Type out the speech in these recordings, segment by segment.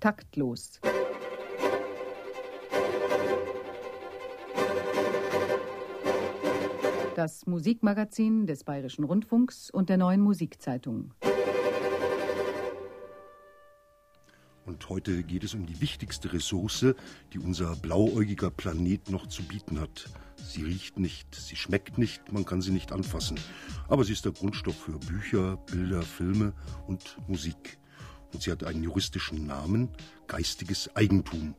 Taktlos. Das Musikmagazin des Bayerischen Rundfunks und der neuen Musikzeitung. Und heute geht es um die wichtigste Ressource, die unser blauäugiger Planet noch zu bieten hat. Sie riecht nicht, sie schmeckt nicht, man kann sie nicht anfassen. Aber sie ist der Grundstoff für Bücher, Bilder, Filme und Musik. Und sie hat einen juristischen Namen, geistiges Eigentum.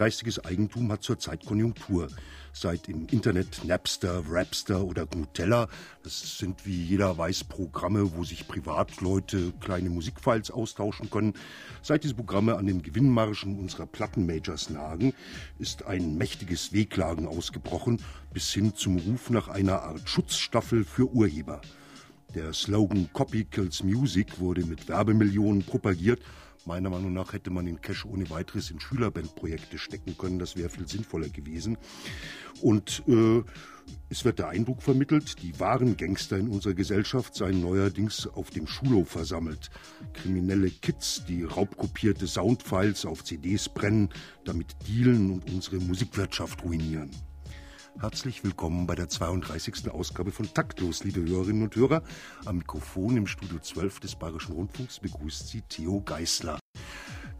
Geistiges Eigentum hat zurzeit Konjunktur. Seit im Internet Napster, Rapster oder Nutella, das sind wie jeder weiß Programme, wo sich Privatleute kleine Musikfiles austauschen können. Seit diese Programme an den Gewinnmargen unserer Plattenmajors nagen, ist ein mächtiges Wehklagen ausgebrochen, bis hin zum Ruf nach einer Art Schutzstaffel für Urheber. Der Slogan Copy Kills Music wurde mit Werbemillionen propagiert Meiner Meinung nach hätte man den Cash ohne weiteres in Schülerbandprojekte stecken können. Das wäre viel sinnvoller gewesen. Und äh, es wird der Eindruck vermittelt, die wahren Gangster in unserer Gesellschaft seien neuerdings auf dem Schulhof versammelt. Kriminelle Kids, die raubkopierte Soundfiles auf CDs brennen, damit dealen und unsere Musikwirtschaft ruinieren. Herzlich willkommen bei der 32. Ausgabe von Taktlos, liebe Hörerinnen und Hörer. Am Mikrofon im Studio 12 des Bayerischen Rundfunks begrüßt Sie Theo Geißler.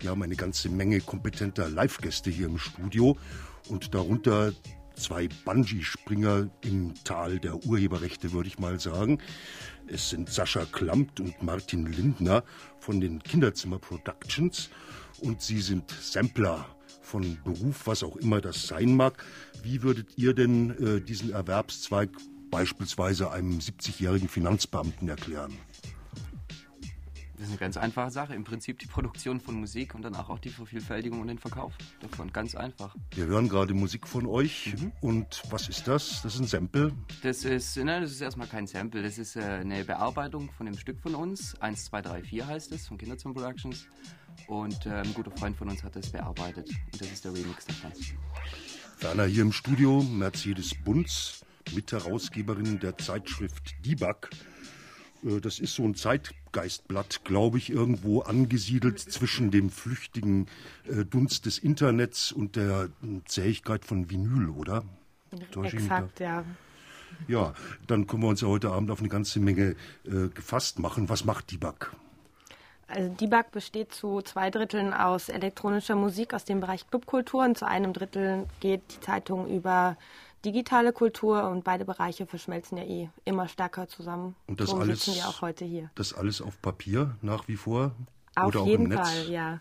Wir haben eine ganze Menge kompetenter Live-Gäste hier im Studio und darunter zwei Bungee-Springer im Tal der Urheberrechte, würde ich mal sagen. Es sind Sascha Klampt und Martin Lindner von den Kinderzimmer Productions und sie sind Sampler von Beruf, was auch immer das sein mag. Wie würdet ihr denn äh, diesen Erwerbszweig beispielsweise einem 70-jährigen Finanzbeamten erklären? Das ist eine ganz einfache Sache. Im Prinzip die Produktion von Musik und danach auch die Vervielfältigung und den Verkauf davon. Ganz einfach. Wir hören gerade Musik von euch. Mhm. Und was ist das? Das ist ein Sample? Das ist, nein, das ist erstmal kein Sample. Das ist äh, eine Bearbeitung von dem Stück von uns. 1, 2, 3, 4 heißt es, von Kinderzimmer Productions. Und äh, ein guter Freund von uns hat das bearbeitet. Und das ist der Remix davon. Werner hier im Studio, Mercedes Bunz, Mitherausgeberin der Zeitschrift Debug. Äh, das ist so ein Zeitgeistblatt, glaube ich, irgendwo angesiedelt zwischen dem flüchtigen äh, Dunst des Internets und der äh, Zähigkeit von Vinyl, oder? Exakt, ja. Ja, dann können wir uns ja heute Abend auf eine ganze Menge äh, gefasst machen. Was macht Debug? Also Debug besteht zu zwei Dritteln aus elektronischer Musik aus dem Bereich Clubkultur und zu einem Drittel geht die Zeitung über digitale Kultur und beide Bereiche verschmelzen ja eh immer stärker zusammen. Und das Darum alles, sitzen wir auch heute hier. Das alles auf Papier nach wie vor? Auf Oder jeden auch im Netz? Fall, ja.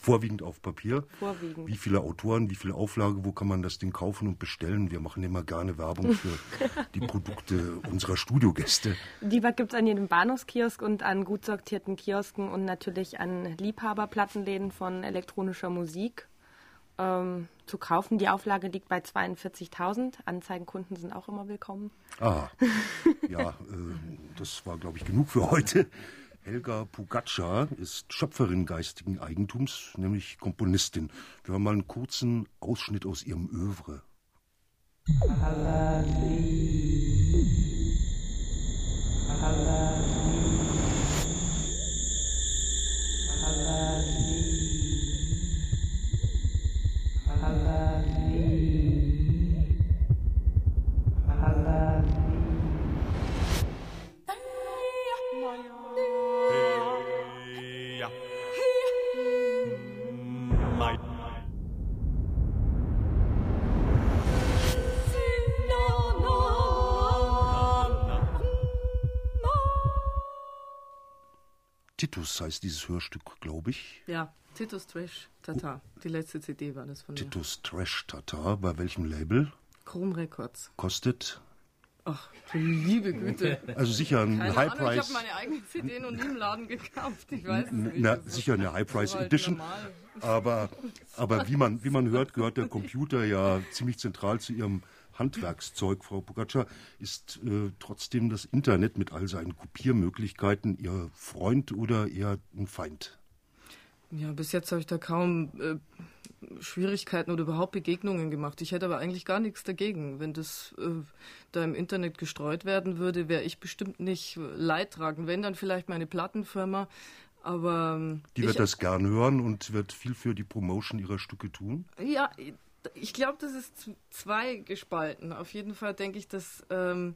Vorwiegend auf Papier. Vorwiegend. Wie viele Autoren, wie viele Auflage, wo kann man das Ding kaufen und bestellen? Wir machen immer gerne Werbung für die Produkte unserer Studiogäste. Debug gibt es an jedem Bahnhofskiosk und an gut sortierten Kiosken und natürlich an Liebhaberplattenläden von elektronischer Musik ähm, zu kaufen. Die Auflage liegt bei 42.000. Anzeigenkunden sind auch immer willkommen. Ah, ja, äh, das war, glaube ich, genug für heute. Helga Pugatscha ist Schöpferin geistigen Eigentums, nämlich Komponistin. Wir haben mal einen kurzen Ausschnitt aus ihrem Övre. Titus heißt dieses Hörstück, glaube ich. Ja, Titus Trash Tata. Die letzte CD war das von Titus Trash Tata. Bei welchem Label? Chrome Records. Kostet? Ach, du liebe Güte. Also sicher ein Keine High Ahnung, ich Price. habe meine eigene CD noch nie im Laden gekauft. Ich weiß es nicht. Na, sicher eine High Price halt Edition. normal. Aber, aber wie man, wie man hört, gehört der Computer ja ziemlich zentral zu ihrem Handwerkszeug, Frau Pugatscha. Ist äh, trotzdem das Internet mit all seinen Kopiermöglichkeiten Ihr Freund oder eher ein Feind? Ja, bis jetzt habe ich da kaum äh, Schwierigkeiten oder überhaupt Begegnungen gemacht. Ich hätte aber eigentlich gar nichts dagegen. Wenn das äh, da im Internet gestreut werden würde, wäre ich bestimmt nicht äh, leidtragend. Wenn, dann vielleicht meine Plattenfirma. Aber ähm, die wird das gern hören und wird viel für die Promotion ihrer Stücke tun. Ja, ich glaube, das ist zwei gespalten. Auf jeden Fall denke ich, dass ähm,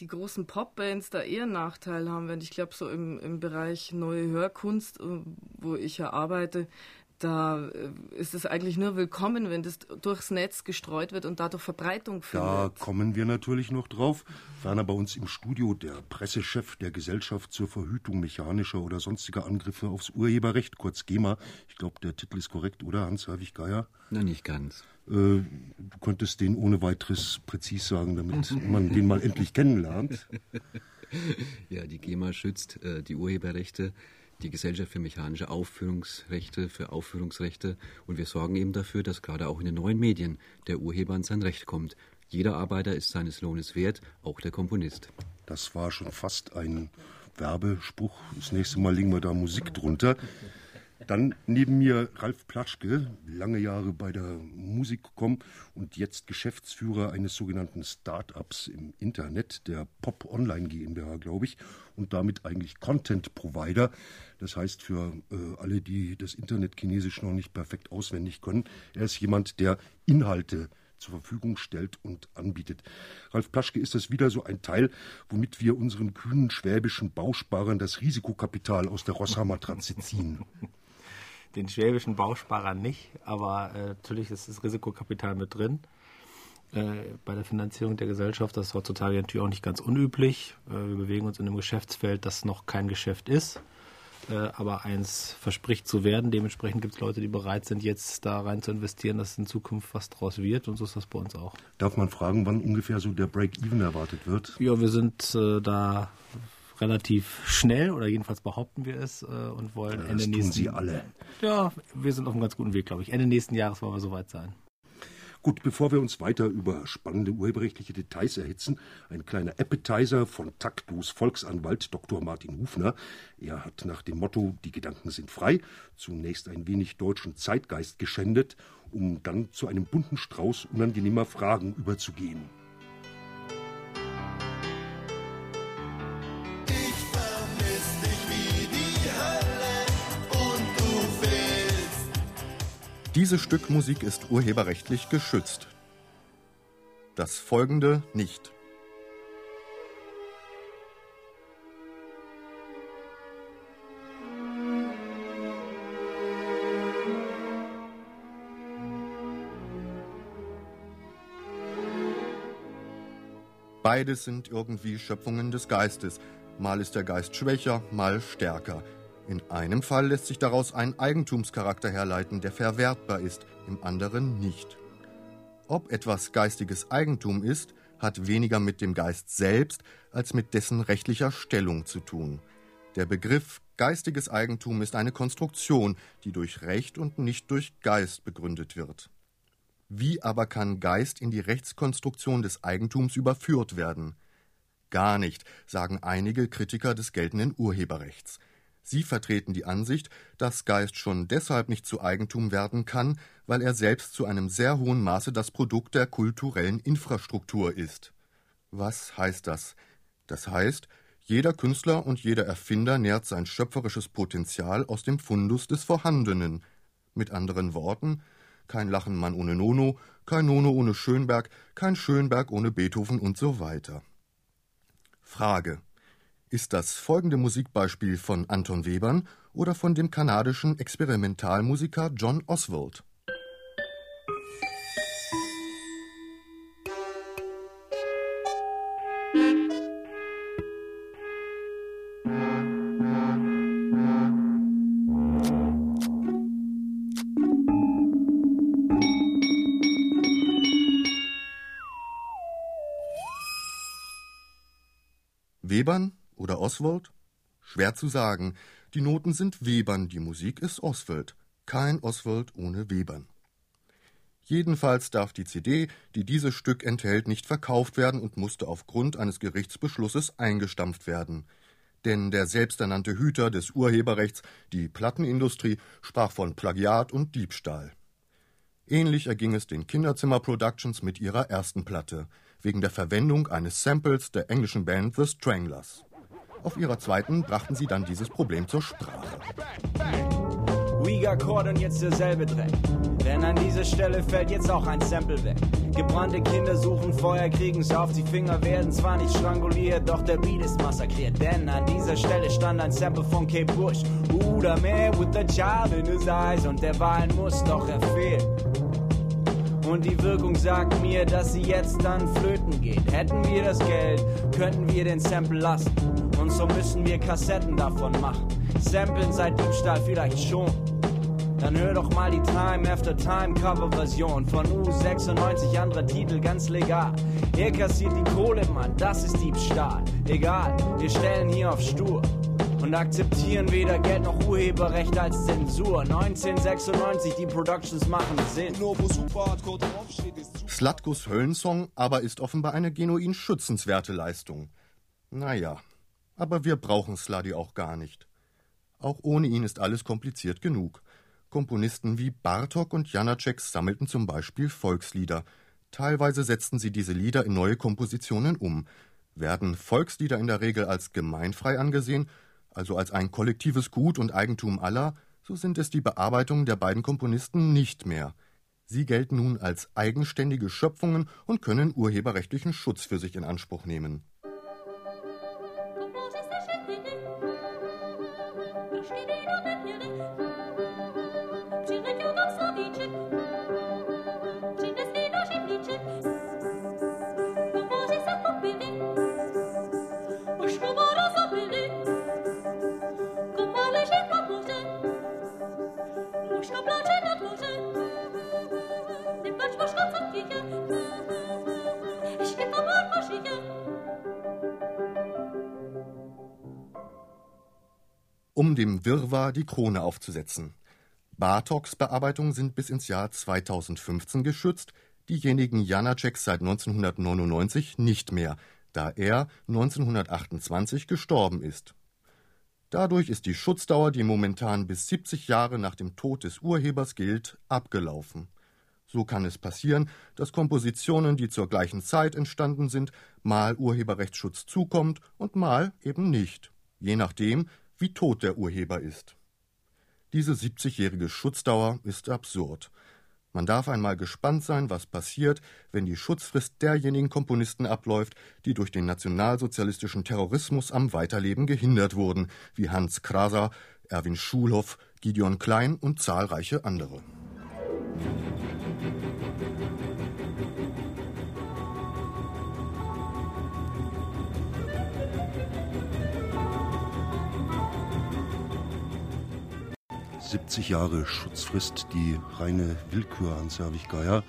die großen Popbands da eher einen Nachteil haben, wenn ich glaube, so im, im Bereich neue Hörkunst, äh, wo ich ja arbeite, da äh, ist es eigentlich nur willkommen, wenn das durchs Netz gestreut wird und dadurch Verbreitung findet. Da kommen wir natürlich noch drauf. Ferner bei uns im Studio der Pressechef der Gesellschaft zur Verhütung mechanischer oder sonstiger Angriffe aufs Urheberrecht, kurz GEMA. Ich glaube, der Titel ist korrekt, oder Hans-Herwig Geier? Na, nicht ganz. Äh, du könntest den ohne weiteres präzis sagen, damit man den mal endlich kennenlernt. Ja, die GEMA schützt äh, die Urheberrechte die Gesellschaft für mechanische Aufführungsrechte, für Aufführungsrechte. Und wir sorgen eben dafür, dass gerade auch in den neuen Medien der Urheber an sein Recht kommt. Jeder Arbeiter ist seines Lohnes wert, auch der Komponist. Das war schon fast ein Werbespruch. Das nächste Mal legen wir da Musik drunter. Dann neben mir Ralf Plaschke, lange Jahre bei der Musik gekommen und jetzt Geschäftsführer eines sogenannten Start-ups im Internet, der Pop Online GmbH, glaube ich, und damit eigentlich Content Provider. Das heißt für äh, alle, die das Internet Chinesisch noch nicht perfekt auswendig können, er ist jemand, der Inhalte zur Verfügung stellt und anbietet. Ralf Plaschke, ist das wieder so ein Teil, womit wir unseren kühnen schwäbischen Bausparern das Risikokapital aus der Rosshammer-Transe ziehen? den schwäbischen Bausparern nicht, aber äh, natürlich ist das Risikokapital mit drin. Äh, bei der Finanzierung der Gesellschaft, das ist heutzutage natürlich auch nicht ganz unüblich. Äh, wir bewegen uns in einem Geschäftsfeld, das noch kein Geschäft ist, äh, aber eins verspricht zu werden. Dementsprechend gibt es Leute, die bereit sind, jetzt da rein zu investieren, dass in Zukunft was draus wird und so ist das bei uns auch. Darf man fragen, wann ungefähr so der Break-Even erwartet wird? Ja, wir sind äh, da relativ schnell oder jedenfalls behaupten wir es äh, und wollen ja, Ende tun nächsten Sie alle. Ja, wir sind auf einem ganz guten Weg, glaube ich. Ende nächsten Jahres wollen wir soweit sein. Gut, bevor wir uns weiter über spannende urheberrechtliche Details erhitzen, ein kleiner Appetizer von Taktus Volksanwalt Dr. Martin Hufner. Er hat nach dem Motto Die Gedanken sind frei zunächst ein wenig deutschen Zeitgeist geschändet, um dann zu einem bunten Strauß unangenehmer Fragen überzugehen. Dieses Stück Musik ist urheberrechtlich geschützt. Das folgende nicht. Beides sind irgendwie Schöpfungen des Geistes. Mal ist der Geist schwächer, mal stärker. In einem Fall lässt sich daraus ein Eigentumscharakter herleiten, der verwertbar ist, im anderen nicht. Ob etwas geistiges Eigentum ist, hat weniger mit dem Geist selbst als mit dessen rechtlicher Stellung zu tun. Der Begriff geistiges Eigentum ist eine Konstruktion, die durch Recht und nicht durch Geist begründet wird. Wie aber kann Geist in die Rechtskonstruktion des Eigentums überführt werden? Gar nicht, sagen einige Kritiker des geltenden Urheberrechts. Sie vertreten die Ansicht, dass Geist schon deshalb nicht zu Eigentum werden kann, weil er selbst zu einem sehr hohen Maße das Produkt der kulturellen Infrastruktur ist. Was heißt das? Das heißt, jeder Künstler und jeder Erfinder nährt sein schöpferisches Potenzial aus dem Fundus des Vorhandenen. Mit anderen Worten, kein Lachenmann ohne Nono, kein Nono ohne Schönberg, kein Schönberg ohne Beethoven und so weiter. Frage ist das folgende Musikbeispiel von Anton Webern oder von dem kanadischen Experimentalmusiker John Oswald. Webern Oswald? Schwer zu sagen. Die Noten sind Webern, die Musik ist Oswald. Kein Oswald ohne Webern. Jedenfalls darf die CD, die dieses Stück enthält, nicht verkauft werden und musste aufgrund eines Gerichtsbeschlusses eingestampft werden. Denn der selbsternannte Hüter des Urheberrechts, die Plattenindustrie, sprach von Plagiat und Diebstahl. Ähnlich erging es den Kinderzimmer Productions mit ihrer ersten Platte, wegen der Verwendung eines Samples der englischen Band The Stranglers. Auf ihrer zweiten brachten sie dann dieses Problem zur Sprache. Caught und jetzt derselbe Dreck. Denn an dieser Stelle fällt jetzt auch ein Sample weg. Gebrannte Kinder suchen Feuer, kriegen's auf, die Finger werden zwar nicht stranguliert, doch der Beat ist massakriert. Denn an dieser Stelle stand ein Sample von Cape Bush. The man with the child in his eyes und der Wahlen muss, doch er fehlt. Und die Wirkung sagt mir, dass sie jetzt dann flöten geht. Hätten wir das Geld, könnten wir den Sample lassen. Und so müssen wir Kassetten davon machen. Samplen seit Diebstahl vielleicht schon. Dann hör doch mal die Time After Time Coverversion von U96, anderer Titel ganz legal. Er kassiert die Kohle, Mann, das ist Diebstahl. Egal, wir stellen hier auf stur und akzeptieren weder Geld noch Urheberrecht als Zensur. 1996, die Productions machen Sinn. Slatkos Höllensong aber ist offenbar eine genuin schützenswerte Leistung. Naja, aber wir brauchen Sluddy auch gar nicht. Auch ohne ihn ist alles kompliziert genug. Komponisten wie Bartok und Janacek sammelten zum Beispiel Volkslieder. Teilweise setzten sie diese Lieder in neue Kompositionen um. Werden Volkslieder in der Regel als gemeinfrei angesehen, also als ein kollektives Gut und Eigentum aller, so sind es die Bearbeitungen der beiden Komponisten nicht mehr. Sie gelten nun als eigenständige Schöpfungen und können urheberrechtlichen Schutz für sich in Anspruch nehmen. Přiletěl tam slavíček, přines mi na živlíček. Po se chopili, už komora zabili. Komar leží mužka pláče na dvoře. Mužka, co? Um dem Wirrwarr die Krone aufzusetzen. Bartoks Bearbeitungen sind bis ins Jahr 2015 geschützt, diejenigen Janaceks seit 1999 nicht mehr, da er 1928 gestorben ist. Dadurch ist die Schutzdauer, die momentan bis 70 Jahre nach dem Tod des Urhebers gilt, abgelaufen. So kann es passieren, dass Kompositionen, die zur gleichen Zeit entstanden sind, mal Urheberrechtsschutz zukommt und mal eben nicht, je nachdem, wie tot der Urheber ist. Diese 70-jährige Schutzdauer ist absurd. Man darf einmal gespannt sein, was passiert, wenn die Schutzfrist derjenigen Komponisten abläuft, die durch den nationalsozialistischen Terrorismus am Weiterleben gehindert wurden, wie Hans Kraser, Erwin Schulhoff, Gideon Klein und zahlreiche andere. 70 Jahre Schutzfrist, die reine Willkür an Servich Geier.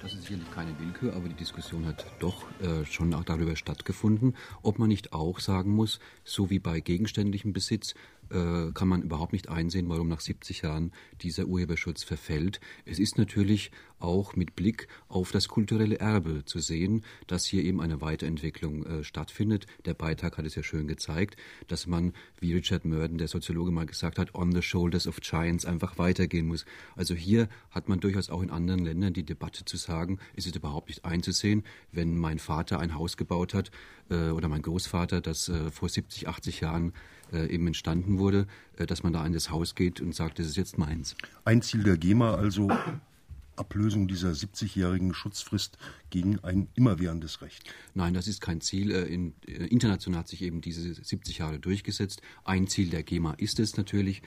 Das ist sicherlich keine Willkür, aber die Diskussion hat doch äh, schon auch darüber stattgefunden, ob man nicht auch sagen muss, so wie bei gegenständlichem Besitz, äh, kann man überhaupt nicht einsehen, warum nach 70 Jahren dieser Urheberschutz verfällt. Es ist natürlich auch mit Blick auf das kulturelle Erbe zu sehen, dass hier eben eine Weiterentwicklung äh, stattfindet. Der Beitrag hat es ja schön gezeigt, dass man, wie Richard Murden, der Soziologe, mal gesagt hat, on the shoulders of giants einfach weitergehen muss. Also hier hat man durchaus auch in anderen Ländern die Debatte zu sagen, ist es überhaupt nicht einzusehen, wenn mein Vater ein Haus gebaut hat äh, oder mein Großvater, das äh, vor 70, 80 Jahren eben entstanden wurde, äh, dass man da in das Haus geht und sagt, das ist jetzt meins. Ein Ziel der GEMA also Ablösung dieser 70-jährigen Schutzfrist gegen ein immerwährendes Recht. Nein, das ist kein Ziel. Äh, äh, international hat sich eben diese 70 Jahre durchgesetzt. Ein Ziel der GEMA ist es natürlich,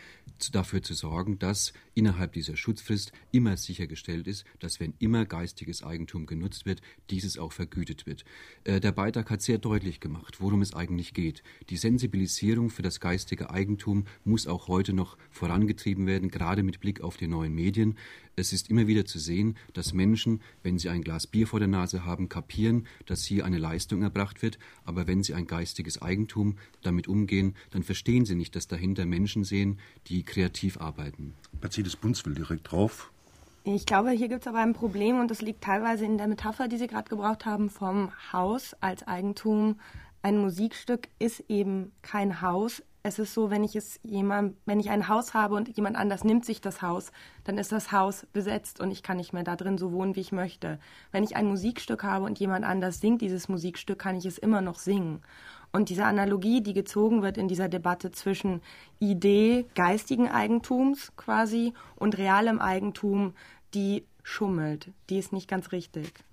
dafür zu sorgen, dass innerhalb dieser Schutzfrist immer sichergestellt ist, dass wenn immer geistiges Eigentum genutzt wird, dieses auch vergütet wird. Äh, der Beitrag hat sehr deutlich gemacht, worum es eigentlich geht. Die Sensibilisierung für das geistige Eigentum muss auch heute noch vorangetrieben werden, gerade mit Blick auf die neuen Medien. Es ist immer wieder zu sehen, dass Menschen, wenn sie ein Glas Bier vor der Nase haben, kapieren, dass hier eine Leistung erbracht wird, aber wenn sie ein geistiges Eigentum damit umgehen, dann verstehen sie nicht, dass dahinter Menschen sehen, die kreativ arbeiten. Mercedes Bunz will direkt drauf. Ich glaube, hier gibt es aber ein Problem und das liegt teilweise in der Metapher, die Sie gerade gebraucht haben, vom Haus als Eigentum. Ein Musikstück ist eben kein Haus, es ist so, wenn ich es jemand, wenn ich ein Haus habe und jemand anders nimmt sich das Haus, dann ist das Haus besetzt und ich kann nicht mehr da drin so wohnen, wie ich möchte. Wenn ich ein Musikstück habe und jemand anders singt dieses Musikstück, kann ich es immer noch singen. Und diese Analogie, die gezogen wird in dieser Debatte zwischen Idee geistigen Eigentums quasi und realem Eigentum, die schummelt, die ist nicht ganz richtig.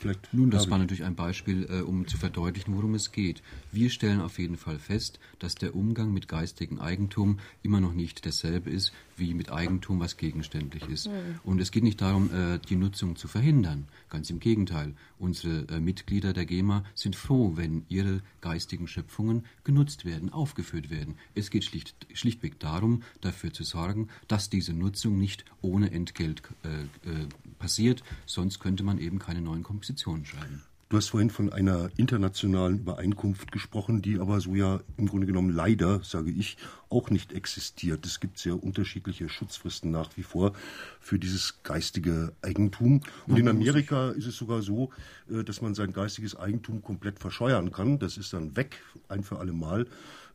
Vielleicht Nun, das war natürlich ein Beispiel, äh, um zu verdeutlichen, worum es geht. Wir stellen auf jeden Fall fest, dass der Umgang mit geistigem Eigentum immer noch nicht dasselbe ist wie mit Eigentum, was gegenständlich ist. Mhm. Und es geht nicht darum, äh, die Nutzung zu verhindern. Ganz im Gegenteil. Unsere äh, Mitglieder der GEMA sind froh, wenn ihre geistigen Schöpfungen genutzt werden, aufgeführt werden. Es geht schlicht, schlichtweg darum, dafür zu sorgen, dass diese Nutzung nicht ohne Entgelt äh, äh passiert. Sonst könnte man eben keine neuen Kompositionen schreiben. Du hast vorhin von einer internationalen Übereinkunft gesprochen, die aber so ja im Grunde genommen leider, sage ich, auch nicht existiert. Es gibt sehr unterschiedliche Schutzfristen nach wie vor für dieses geistige Eigentum. Und in Amerika ist es sogar so, äh, dass man sein geistiges Eigentum komplett verscheuern kann. Das ist dann weg, ein für alle Mal.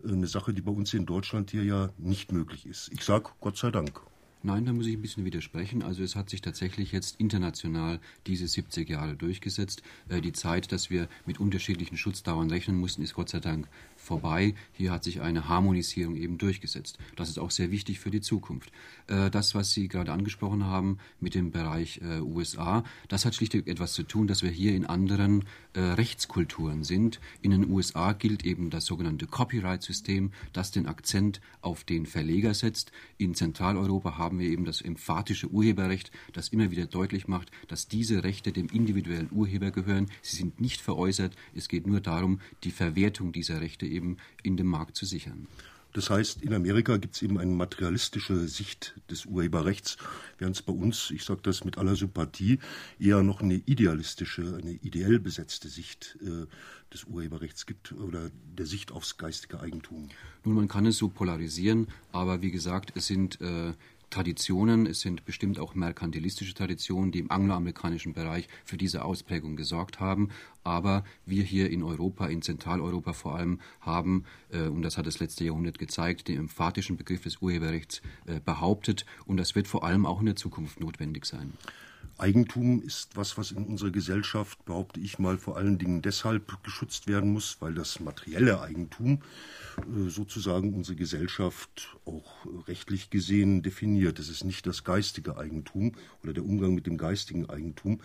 Äh, eine Sache, die bei uns in Deutschland hier ja nicht möglich ist. Ich sage Gott sei Dank. Nein, da muss ich ein bisschen widersprechen. Also es hat sich tatsächlich jetzt international diese 70 Jahre durchgesetzt. Äh, die Zeit, dass wir mit unterschiedlichen Schutzdauern rechnen mussten, ist Gott sei Dank vorbei. Hier hat sich eine Harmonisierung eben durchgesetzt. Das ist auch sehr wichtig für die Zukunft. Äh, das, was Sie gerade angesprochen haben mit dem Bereich äh, USA, das hat schlichtweg etwas zu tun, dass wir hier in anderen Rechtskulturen sind. In den USA gilt eben das sogenannte Copyright-System, das den Akzent auf den Verleger setzt. In Zentraleuropa haben wir eben das emphatische Urheberrecht, das immer wieder deutlich macht, dass diese Rechte dem individuellen Urheber gehören. Sie sind nicht veräußert. Es geht nur darum, die Verwertung dieser Rechte eben in dem Markt zu sichern. Das heißt, in Amerika gibt es eben eine materialistische Sicht des Urheberrechts, während es bei uns, ich sage das mit aller Sympathie, eher noch eine idealistische, eine ideell besetzte Sicht äh, des Urheberrechts gibt oder der Sicht aufs geistige Eigentum. Nun, man kann es so polarisieren, aber wie gesagt, es sind äh, Traditionen, es sind bestimmt auch merkantilistische Traditionen, die im angloamerikanischen Bereich für diese Ausprägung gesorgt haben. Aber wir hier in Europa, in Zentraleuropa vor allem, haben, äh, und das hat das letzte Jahrhundert gezeigt, den emphatischen Begriff des Urheberrechts äh, behauptet. Und das wird vor allem auch in der Zukunft notwendig sein. Eigentum ist was, was in unserer Gesellschaft, behaupte ich mal, vor allen Dingen deshalb geschützt werden muss, weil das materielle Eigentum äh, sozusagen unsere Gesellschaft auch rechtlich gesehen definiert. Es ist nicht das geistige Eigentum oder der Umgang mit dem geistigen Eigentum,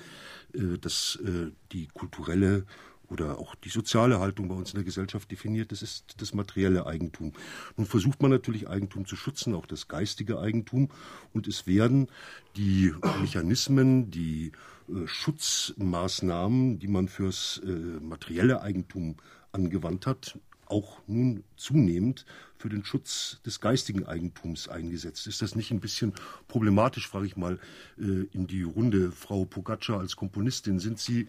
äh, das äh, die kulturelle oder auch die soziale Haltung bei uns in der Gesellschaft definiert, das ist das materielle Eigentum. Nun versucht man natürlich Eigentum zu schützen, auch das geistige Eigentum. Und es werden die Mechanismen, die äh, Schutzmaßnahmen, die man fürs äh, materielle Eigentum angewandt hat, auch nun zunehmend für den Schutz des geistigen Eigentums eingesetzt. Ist das nicht ein bisschen problematisch, frage ich mal äh, in die Runde. Frau Pogaccia als Komponistin, sind Sie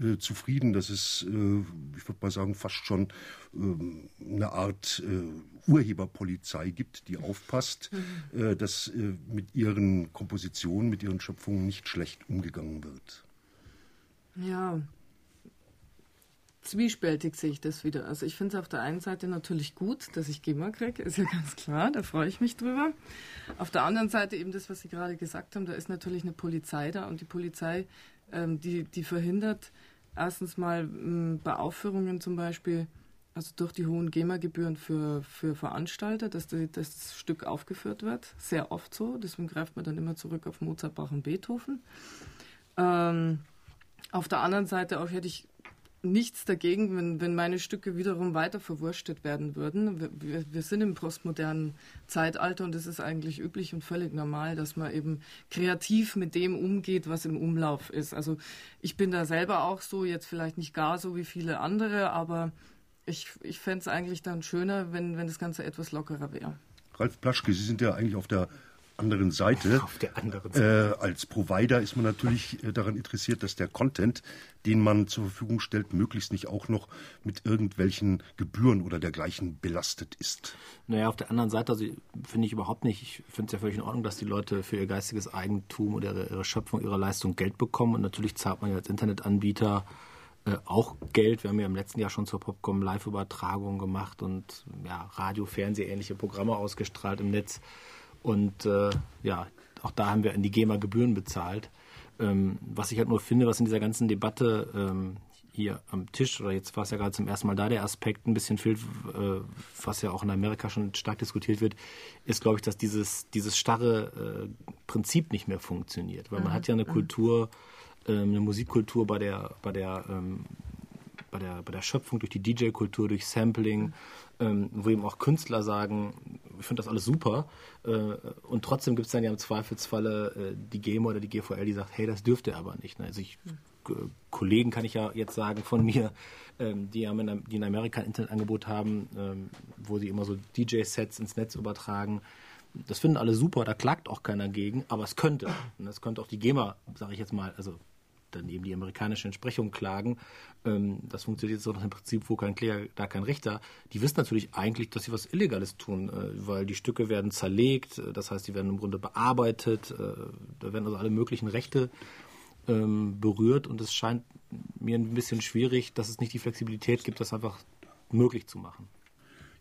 äh, zufrieden, dass es, äh, ich würde mal sagen, fast schon ähm, eine Art Urheberpolizei gibt, die aufpasst, mhm. dass mit Ihren Kompositionen, mit Ihren Schöpfungen nicht schlecht umgegangen wird? Ja, zwiespältig sehe ich das wieder. Also ich finde es auf der einen Seite natürlich gut, dass ich GEMA kriege, ist ja ganz klar, da freue ich mich drüber. Auf der anderen Seite eben das, was Sie gerade gesagt haben, da ist natürlich eine Polizei da und die Polizei, ähm, die, die verhindert erstens mal ähm, bei Aufführungen zum Beispiel, also durch die hohen GEMA-Gebühren für, für Veranstalter, dass, die, das Stück aufgeführt wird. Sehr oft so, deswegen greift man dann immer zurück auf Mozart, Bach und Beethoven. Ähm, auf der anderen Seite auch hätte ich nichts dagegen, wenn, wenn meine Stücke wiederum weiter verwurstet werden würden. Wir, wir, sind im postmodernen Zeitalter und es ist eigentlich üblich und völlig normal, dass man eben kreativ mit dem umgeht, was im Umlauf ist. Also ich bin da selber auch so, jetzt vielleicht nicht gar so wie viele andere, aber ich, ich fände es eigentlich dann schöner, wenn, wenn das Ganze etwas lockerer wäre. Ralf Plaschke, Sie sind ja eigentlich auf der anderen Seite. Auf der anderen Seite. Äh, als Provider ist man natürlich äh, daran interessiert, dass der Content, den man zur Verfügung stellt, möglichst nicht auch noch mit irgendwelchen Gebühren oder dergleichen belastet ist. Naja, auf der anderen Seite also, finde ich überhaupt nicht, ich finde es ja völlig in Ordnung, dass die Leute für ihr geistiges Eigentum oder ihre, ihre Schöpfung, ihre Leistung Geld bekommen. Und natürlich zahlt man ja als Internetanbieter äh, auch Geld. Wir haben ja im letzten Jahr schon zur Popcom Live-Übertragung gemacht und ja, Radio, Fernseh, ähnliche Programme ausgestrahlt im Netz. Und äh, ja, auch da haben wir an die GEMA Gebühren bezahlt. Ähm, was ich halt nur finde, was in dieser ganzen Debatte ähm, hier am Tisch, oder jetzt war es ja gerade zum ersten Mal da, der Aspekt ein bisschen fehlt, äh, was ja auch in Amerika schon stark diskutiert wird, ist, glaube ich, dass dieses, dieses starre äh, Prinzip nicht mehr funktioniert. Weil man mhm. hat ja eine Kultur, äh, eine Musikkultur bei der, bei der ähm, bei der, bei der Schöpfung, durch die DJ-Kultur, durch Sampling, ähm, wo eben auch Künstler sagen, ich finde das alles super. Äh, und trotzdem gibt es dann ja im Zweifelsfalle äh, die GEMA oder die GVL, die sagt, hey, das dürft ihr aber nicht. Ne? Also ich, Kollegen kann ich ja jetzt sagen von mir, ähm, die, haben in, die in Amerika ein Internetangebot haben, ähm, wo sie immer so DJ-Sets ins Netz übertragen. Das finden alle super, da klagt auch keiner gegen, aber es könnte. Und das könnte auch die GEMA, sage ich jetzt mal, also dann eben die amerikanische Entsprechung klagen. Ähm, das funktioniert so nach dem Prinzip, wo kein Kläger, da kein Richter. Die wissen natürlich eigentlich, dass sie was Illegales tun, äh, weil die Stücke werden zerlegt, äh, das heißt, die werden im Grunde bearbeitet, äh, da werden also alle möglichen Rechte ähm, berührt und es scheint mir ein bisschen schwierig, dass es nicht die Flexibilität gibt, das einfach möglich zu machen.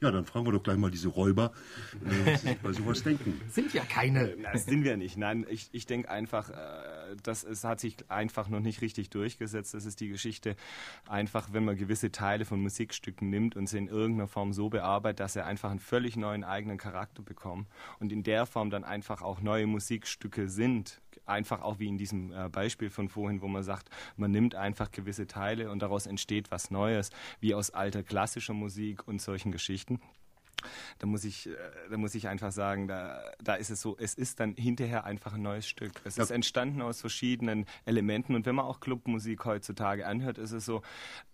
Ja, dann fragen wir doch gleich mal diese Räuber, äh, was sie bei sowas denken. Sind ja keine. Das sind wir nicht. Nein, ich, ich denke einfach, äh, das es hat sich einfach noch nicht richtig durchgesetzt. Das ist die Geschichte einfach, wenn man gewisse Teile von Musikstücken nimmt und sie in irgendeiner Form so bearbeitet, dass sie einfach einen völlig neuen eigenen Charakter bekommen und in der Form dann einfach auch neue Musikstücke sind. Einfach auch wie in diesem äh, Beispiel von vorhin, wo man sagt, man nimmt einfach gewisse Teile und daraus entsteht was Neues, wie aus alter klassischer Musik und solchen Geschichten. Da muss ich, äh, da muss ich einfach sagen, da, da ist es so, es ist dann hinterher einfach ein neues Stück. Es ja. ist entstanden aus verschiedenen Elementen und wenn man auch Clubmusik heutzutage anhört, ist es so,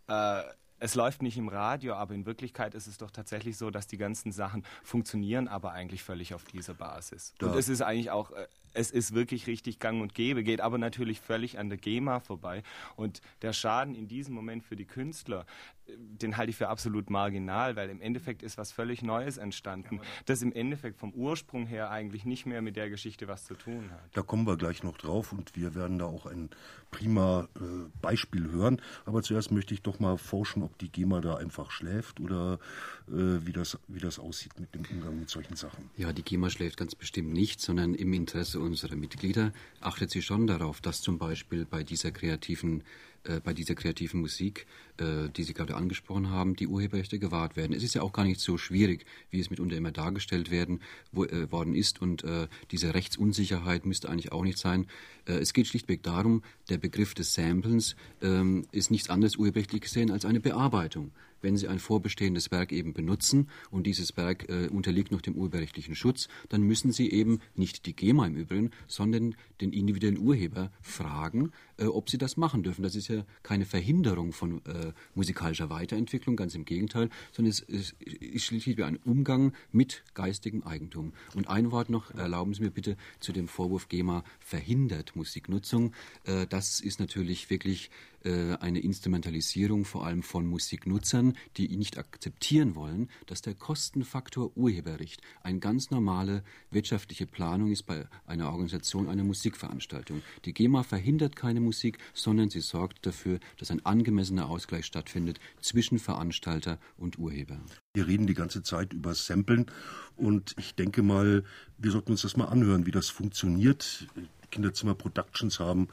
äh, es läuft nicht im Radio, aber in Wirklichkeit ist es doch tatsächlich so, dass die ganzen Sachen funktionieren, aber eigentlich völlig auf dieser Basis. Ja. Und es ist eigentlich auch, äh, es ist wirklich richtig gang und gäbe, geht aber natürlich völlig an der GEMA vorbei. Und der Schaden in diesem Moment für die Künstler, äh, den halte ich für absolut marginal, weil im Endeffekt ist was völlig Neues entstanden, das im Endeffekt vom Ursprung her eigentlich nicht mehr mit der Geschichte was zu tun hat. Da kommen wir gleich noch drauf und wir werden da auch ein prima äh, Beispiel hören. Aber zuerst möchte ich doch mal forschen, ob die GEMA da einfach schläft oder äh, wie, das, wie das aussieht mit dem Umgang mit solchen Sachen. Ja, die GEMA schläft ganz bestimmt nicht, sondern im Interesse unserer Mitglieder achtet sie schon darauf, dass zum Beispiel bei dieser kreativen äh, bei dieser kreativen Musik, äh, die Sie gerade angesprochen haben, die Urheberrechte gewahrt werden. Es ist ja auch gar nicht so schwierig, wie es mitunter immer dargestellt werden, wo, äh, worden ist. Und äh, diese Rechtsunsicherheit müsste eigentlich auch nicht sein. Äh, es geht schlichtweg darum, der Begriff des Samplens ähm, ist nichts anderes urheberrechtlich gesehen als eine Bearbeitung wenn Sie ein vorbestehendes Werk eben benutzen und dieses Werk äh, unterliegt noch dem urheberrechtlichen Schutz, dann müssen Sie eben nicht die GEMA im Übrigen, sondern den individuellen Urheber fragen, äh, ob Sie das machen dürfen. Das ist ja keine Verhinderung von äh, musikalischer Weiterentwicklung, ganz im Gegenteil, sondern es, ist schließlich ein Umgang mit geistigem Eigentum. Und ein Wort noch, erlauben Sie mir bitte zu dem Vorwurf GEMA verhindert Musiknutzung. Äh, das ist natürlich wirklich eine Instrumentalisierung vor allem von Musiknutzern, die nicht akzeptieren wollen, dass der Kostenfaktor Urheberrecht eine ganz normale wirtschaftliche Planung ist bei einer Organisation einer Musikveranstaltung. Die GEMA verhindert keine Musik, sondern sie sorgt dafür, dass ein angemessener Ausgleich stattfindet zwischen Veranstalter und Urheber. Wir reden die ganze Zeit über Samplen und ich denke mal, wir sollten uns das mal anhören, wie das funktioniert. Kinderzimmer Productions haben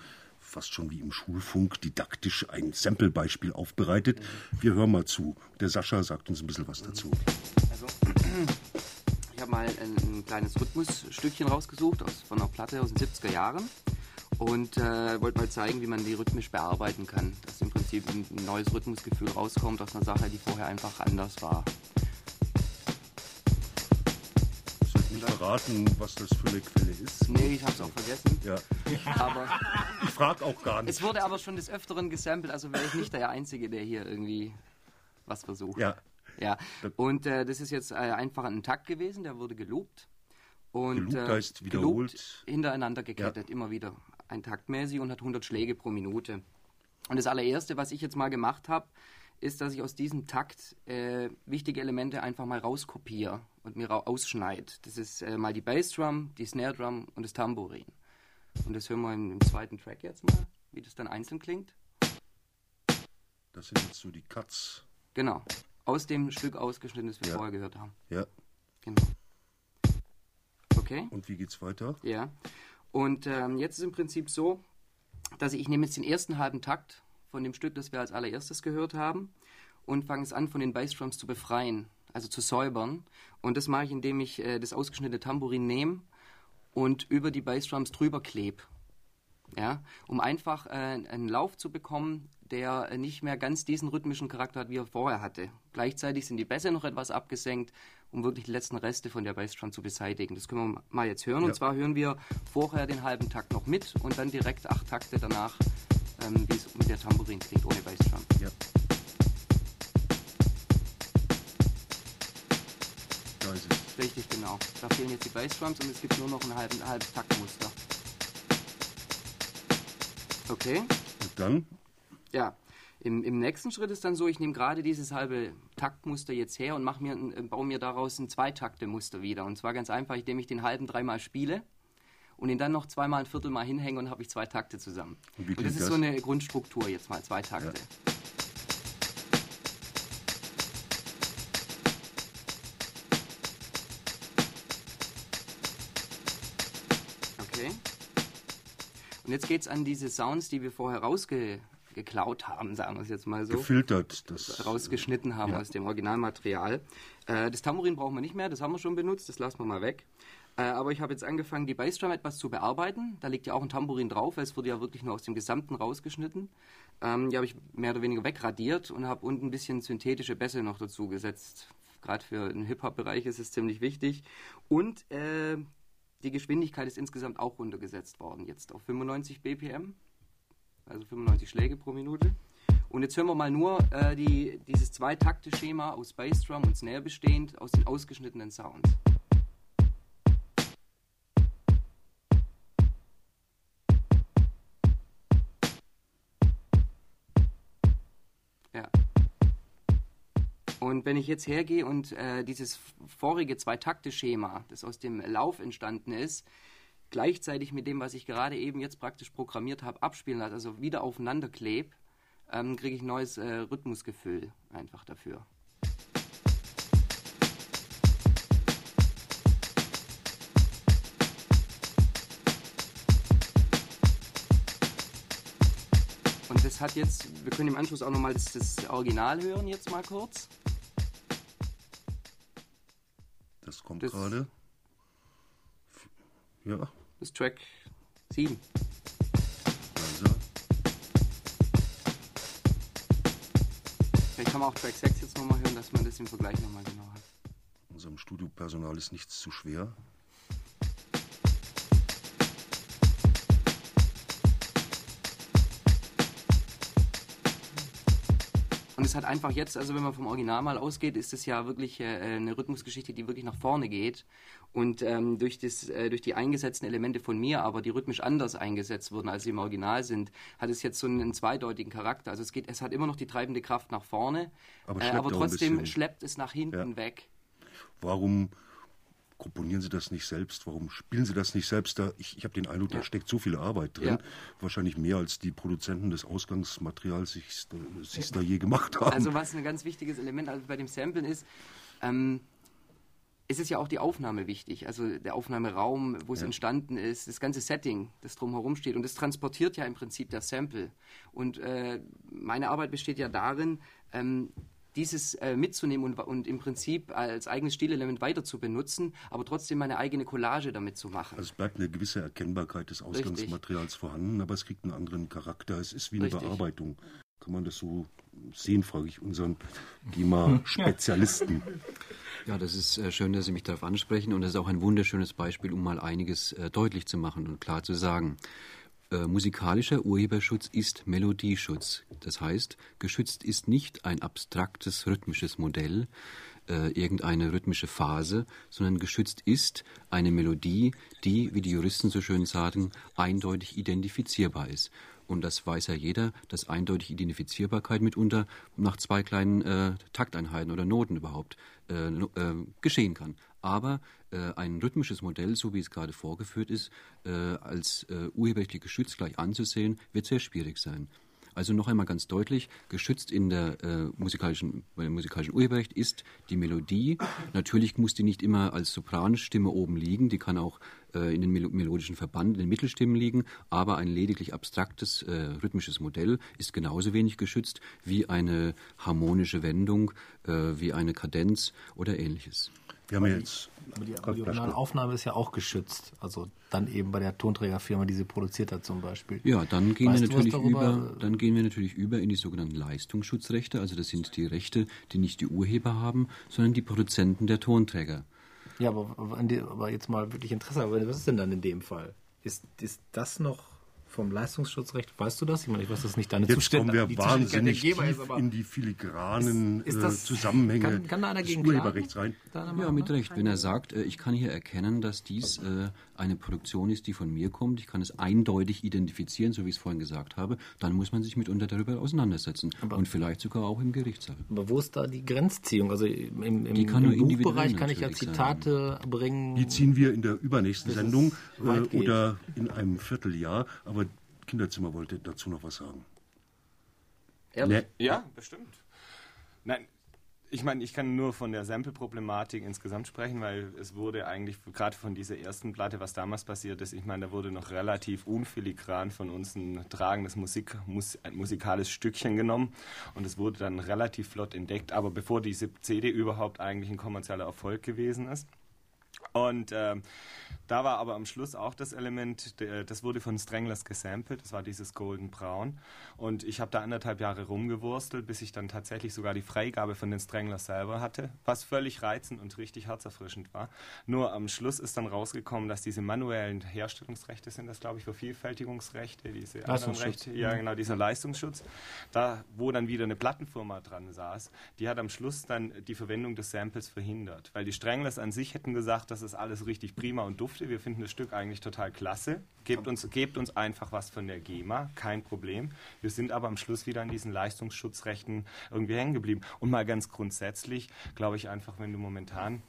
fast schon wie im Schulfunk didaktisch ein Samplebeispiel aufbereitet. Wir hören mal zu. Der Sascha sagt uns ein bisschen was dazu. Also, ich habe mal ein, ein, kleines Rhythmusstückchen rausgesucht aus, von einer Platte aus den 70er Jahren und äh, wollte mal zeigen, wie man die rhythmisch bearbeiten kann. Dass im Prinzip ein neues Rhythmusgefühl rauskommt aus einer Sache, die vorher einfach anders war. nicht verraten, was das für eine Quelle ist? Nee, ich habe es auch vergessen. Ja. Aber frage auch gar nicht. Es wurde aber schon des Öfteren gesampelt, also wäre ich nicht der Einzige, der hier irgendwie was versucht. Ja. Ja, und äh, das ist jetzt äh, einfach ein Takt gewesen, der wurde geloopt. Und, geloopt äh, heißt wiederholt. Geloopt, hintereinander gekettet, ja. immer wieder. Ein Taktmäßig und hat 100 Schläge pro Minute. Und das allererste, was ich jetzt mal gemacht habe, ist, dass ich aus diesem Takt äh, wichtige Elemente einfach mal rauskopiere und mir ausschneide. Das ist äh, mal die Bassdrum, die Snare Drum und das Tambourin. Und das hören wir im, im, zweiten Track jetzt mal, wie das dann einzeln klingt. Das sind jetzt so die Cuts. Genau. Aus dem Stück ausgeschnitten, das wir ja. vorher gehört haben. Ja. Genau. Okay. Und wie geht's weiter? Ja. Und ähm, jetzt ist im Prinzip so, dass ich, ich nehme jetzt den ersten halben Takt von dem Stück, das wir als allererstes gehört haben und fange es an, von den Bassdrums zu befreien, also zu säubern. Und das mache ich, indem ich äh, das ausgeschnittene Tambourin nehme und über die Bassdrums drüber klebe. Ja, um einfach äh, einen Lauf zu bekommen, der nicht mehr ganz diesen rhythmischen Charakter hat, wie er vorher hatte. Gleichzeitig sind die Bässe noch etwas abgesenkt, um wirklich die letzten Reste von der Bassdrum zu beseitigen. Das können wir mal jetzt hören. Ja. Und zwar hören wir vorher den halben Takt noch mit und dann direkt acht Takte danach, ähm, wie es mit der Tambourin klingt, ohne Bassdrum. Ja. Da ist es. Richtig, genau. Da fehlen jetzt die Bassdrums und es gibt nur noch ein halbes, ein halbes Taktmuster. Okay. Und dann? Ja. Im, Im, nächsten Schritt ist dann so, ich nehme gerade dieses halbe Taktmuster jetzt her und mach mir, baue mir daraus ein Zweitakte-Muster wieder. Und zwar ganz einfach, indem ich den halben dreimal spiele und ihn dann noch zweimal ein Viertelmal hinhänge und habe ich zwei Takte zusammen. Und, und das ist das? so eine Grundstruktur jetzt mal, zwei Takte. Ja. Und jetzt geht es an diese Sounds, die wir vorher rausgeklaut haben, sagen wir es jetzt mal so. Gefiltert. Das, rausgeschnitten haben ja. aus dem Originalmaterial. Äh, das Tambourin brauchen wir nicht mehr, das haben wir schon benutzt, das lassen wir mal weg. Äh, aber ich habe jetzt angefangen, die Bassdrum etwas zu bearbeiten. Da liegt ja auch ein Tambourin drauf, weil es wurde ja wirklich nur aus dem Gesamten rausgeschnitten. Ähm, die habe ich mehr oder weniger wegradiert und habe unten ein bisschen synthetische Bässe noch dazu gesetzt. Gerade für den Hip-Hop-Bereich ist es ziemlich wichtig. Und äh, die Geschwindigkeit ist insgesamt auch runtergesetzt worden, jetzt auf 95 BPM, also 95 Schläge pro Minute. Und jetzt hören wir mal nur äh, die, dieses Zweitakte-Schema aus Bassdrum und Snare bestehend aus den ausgeschnittenen Sounds. Und wenn ich jetzt hergehe und äh, dieses vorige Zwei-Takte-Schema, das aus dem Lauf entstanden ist, gleichzeitig mit dem, was ich gerade eben jetzt praktisch programmiert habe, abspielen lasse, also wieder aufeinander klebe, ähm, kriege ich ein neues äh, Rhythmusgefühl einfach dafür. Und das hat jetzt, wir können im Anschluss auch nochmal das, das Original hören, jetzt mal kurz. Kommt gerade. Ja. Das ist Track 7. Also. Vielleicht kann man auch Track 6 jetzt nochmal hören, dass man das im Vergleich nochmal genau hat. Unserem Studiopersonal ist nichts zu schwer. Und es hat einfach jetzt, also wenn man vom Original mal ausgeht, ist es ja wirklich äh, eine Rhythmusgeschichte, die wirklich nach vorne geht. Und ähm, durch, das, äh, durch die eingesetzten Elemente von mir, aber die rhythmisch anders eingesetzt wurden, als sie im Original sind, hat es jetzt so einen, einen zweideutigen Charakter. Also es geht, es hat immer noch die treibende Kraft nach vorne, aber, äh, aber trotzdem schleppt es nach hinten ja. weg. Warum komponieren Sie das nicht selbst? Warum spielen Sie das nicht selbst? Da, ich ich habe den Eindruck, ja. da steckt so viel Arbeit drin. Ja. Wahrscheinlich mehr, als die Produzenten des Ausgangsmaterials sich, sich da je gemacht haben. Also was ein ganz wichtiges Element also bei dem Samplen ist, ähm, es ist ja auch die Aufnahme wichtig, also der Aufnahmeraum, wo es ja. entstanden ist, das ganze Setting, das drumherum steht. Und das transportiert ja im Prinzip der Sample. Und äh, meine Arbeit besteht ja darin, ähm, dieses äh, mitzunehmen und, und, im Prinzip als eigenes Stilelement weiter zu benutzen, aber trotzdem meine eigene Collage damit zu machen. Also es bleibt eine gewisse Erkennbarkeit des Ausgangsmaterials Richtig. vorhanden, aber es kriegt einen anderen Charakter. Es ist wie eine Richtig. Bearbeitung. Kann man das so sehen, frage ich unseren GEMA-Spezialisten. Ja, das ist äh, schön, dass Sie mich darauf ansprechen und das ist auch ein wunderschönes Beispiel, um mal einiges äh, deutlich zu machen und klar zu sagen. Äh, musikalischer Urheberschutz ist Melodieschutz. Das heißt, geschützt ist nicht ein abstraktes rhythmisches Modell, äh, irgendeine rhythmische Phase, sondern geschützt ist eine Melodie, die, wie die Juristen so schön sagen, eindeutig identifizierbar ist. Und das weiß ja jeder, dass eindeutig Identifizierbarkeit mitunter nach zwei kleinen äh, Takteinheiten oder Noten überhaupt äh, äh, geschehen kann. Aber äh, ein rhythmisches Modell, so wie es gerade vorgeführt ist, äh, als äh, urheberrechtlich geschützt gleich anzusehen, wird sehr schwierig sein. Also noch einmal ganz deutlich, geschützt in der äh, musikalischen, bei dem musikalischen Urheberrecht ist die Melodie. Natürlich muss die nicht immer als Sopranstimme oben liegen, die kann auch äh, in den mel melodischen Verband, in den Mittelstimmen liegen, aber ein lediglich abstraktes äh, rhythmisches Modell ist genauso wenig geschützt wie eine harmonische Wendung, äh, wie eine Kadenz oder ähnliches. Wir haben ja jetzt. Aber die, aber die originale Aufnahme ist ja auch geschützt. Also dann eben bei der Tonträgerfirma, die sie produziert hat zum Beispiel. Ja, dann gehen, wir natürlich über, dann gehen wir natürlich über in die sogenannten Leistungsschutzrechte. Also das sind die Rechte, die nicht die Urheber haben, sondern die Produzenten der Tonträger. Ja, aber, aber jetzt mal wirklich Interesse. Was ist denn dann in dem Fall? Ist, ist das noch vom Leistungsschutzrecht, weißt du das? Ich meine, ich weiß das nicht deine Jetzt Zustände. kommen wir wahnsinnig tief ist, in die filigranen ist, ist das, äh, Zusammenhänge kann, kann des Urheberrechts rein. Ja, mit Recht. Wenn er sagt, äh, ich kann hier erkennen, dass dies äh, eine Produktion ist, die von mir kommt, ich kann es eindeutig identifizieren, so wie ich es vorhin gesagt habe, dann muss man sich mitunter darüber auseinandersetzen. Aber und vielleicht sogar auch im Gerichtssaal. Aber wo ist da die Grenzziehung? Also im, im, im Buchbereich kann ich ja Zitate sein. bringen. Die ziehen wir in der übernächsten Sendung äh, oder in einem Vierteljahr. Aber Kinderzimmer wollte dazu noch was sagen. Ehrlich? Nee. Ja, bestimmt. Nein, ich meine, ich kann nur von der Sample-Problematik insgesamt sprechen, weil es wurde eigentlich gerade von dieser ersten Platte, was damals passiert ist, ich meine, da wurde noch relativ unfiligran von uns ein tragendes Musik, mus, ein musikales Stückchen genommen und es wurde dann relativ flott entdeckt, aber bevor diese CD überhaupt eigentlich ein kommerzieller Erfolg gewesen ist. Und äh, da war aber am Schluss auch das Element, das wurde von Stranglers gesampelt, das war dieses Golden Brown. Und ich habe da anderthalb Jahre rumgewurstelt, bis ich dann tatsächlich sogar die Freigabe von den Stranglers selber hatte, was völlig reizend und richtig herzerfrischend war. Nur am Schluss ist dann rausgekommen, dass diese manuellen Herstellungsrechte sind, das glaube ich, Vervielfältigungsrechte, diese anderen Rechte, ja genau, dieser Leistungsschutz, da wo dann wieder eine Plattenfirma dran saß, die hat am Schluss dann die Verwendung des Samples verhindert, weil die Stranglers an sich hätten gesagt, das ist alles richtig prima und Hälfte. Wir finden das Stück eigentlich total klasse. Gebt uns, gebt uns einfach was von der GEMA, kein Problem. Wir sind aber am Schluss wieder an diesen Leistungsschutzrechten irgendwie hängen geblieben. Und mal ganz grundsätzlich, glaube ich einfach, wenn du momentan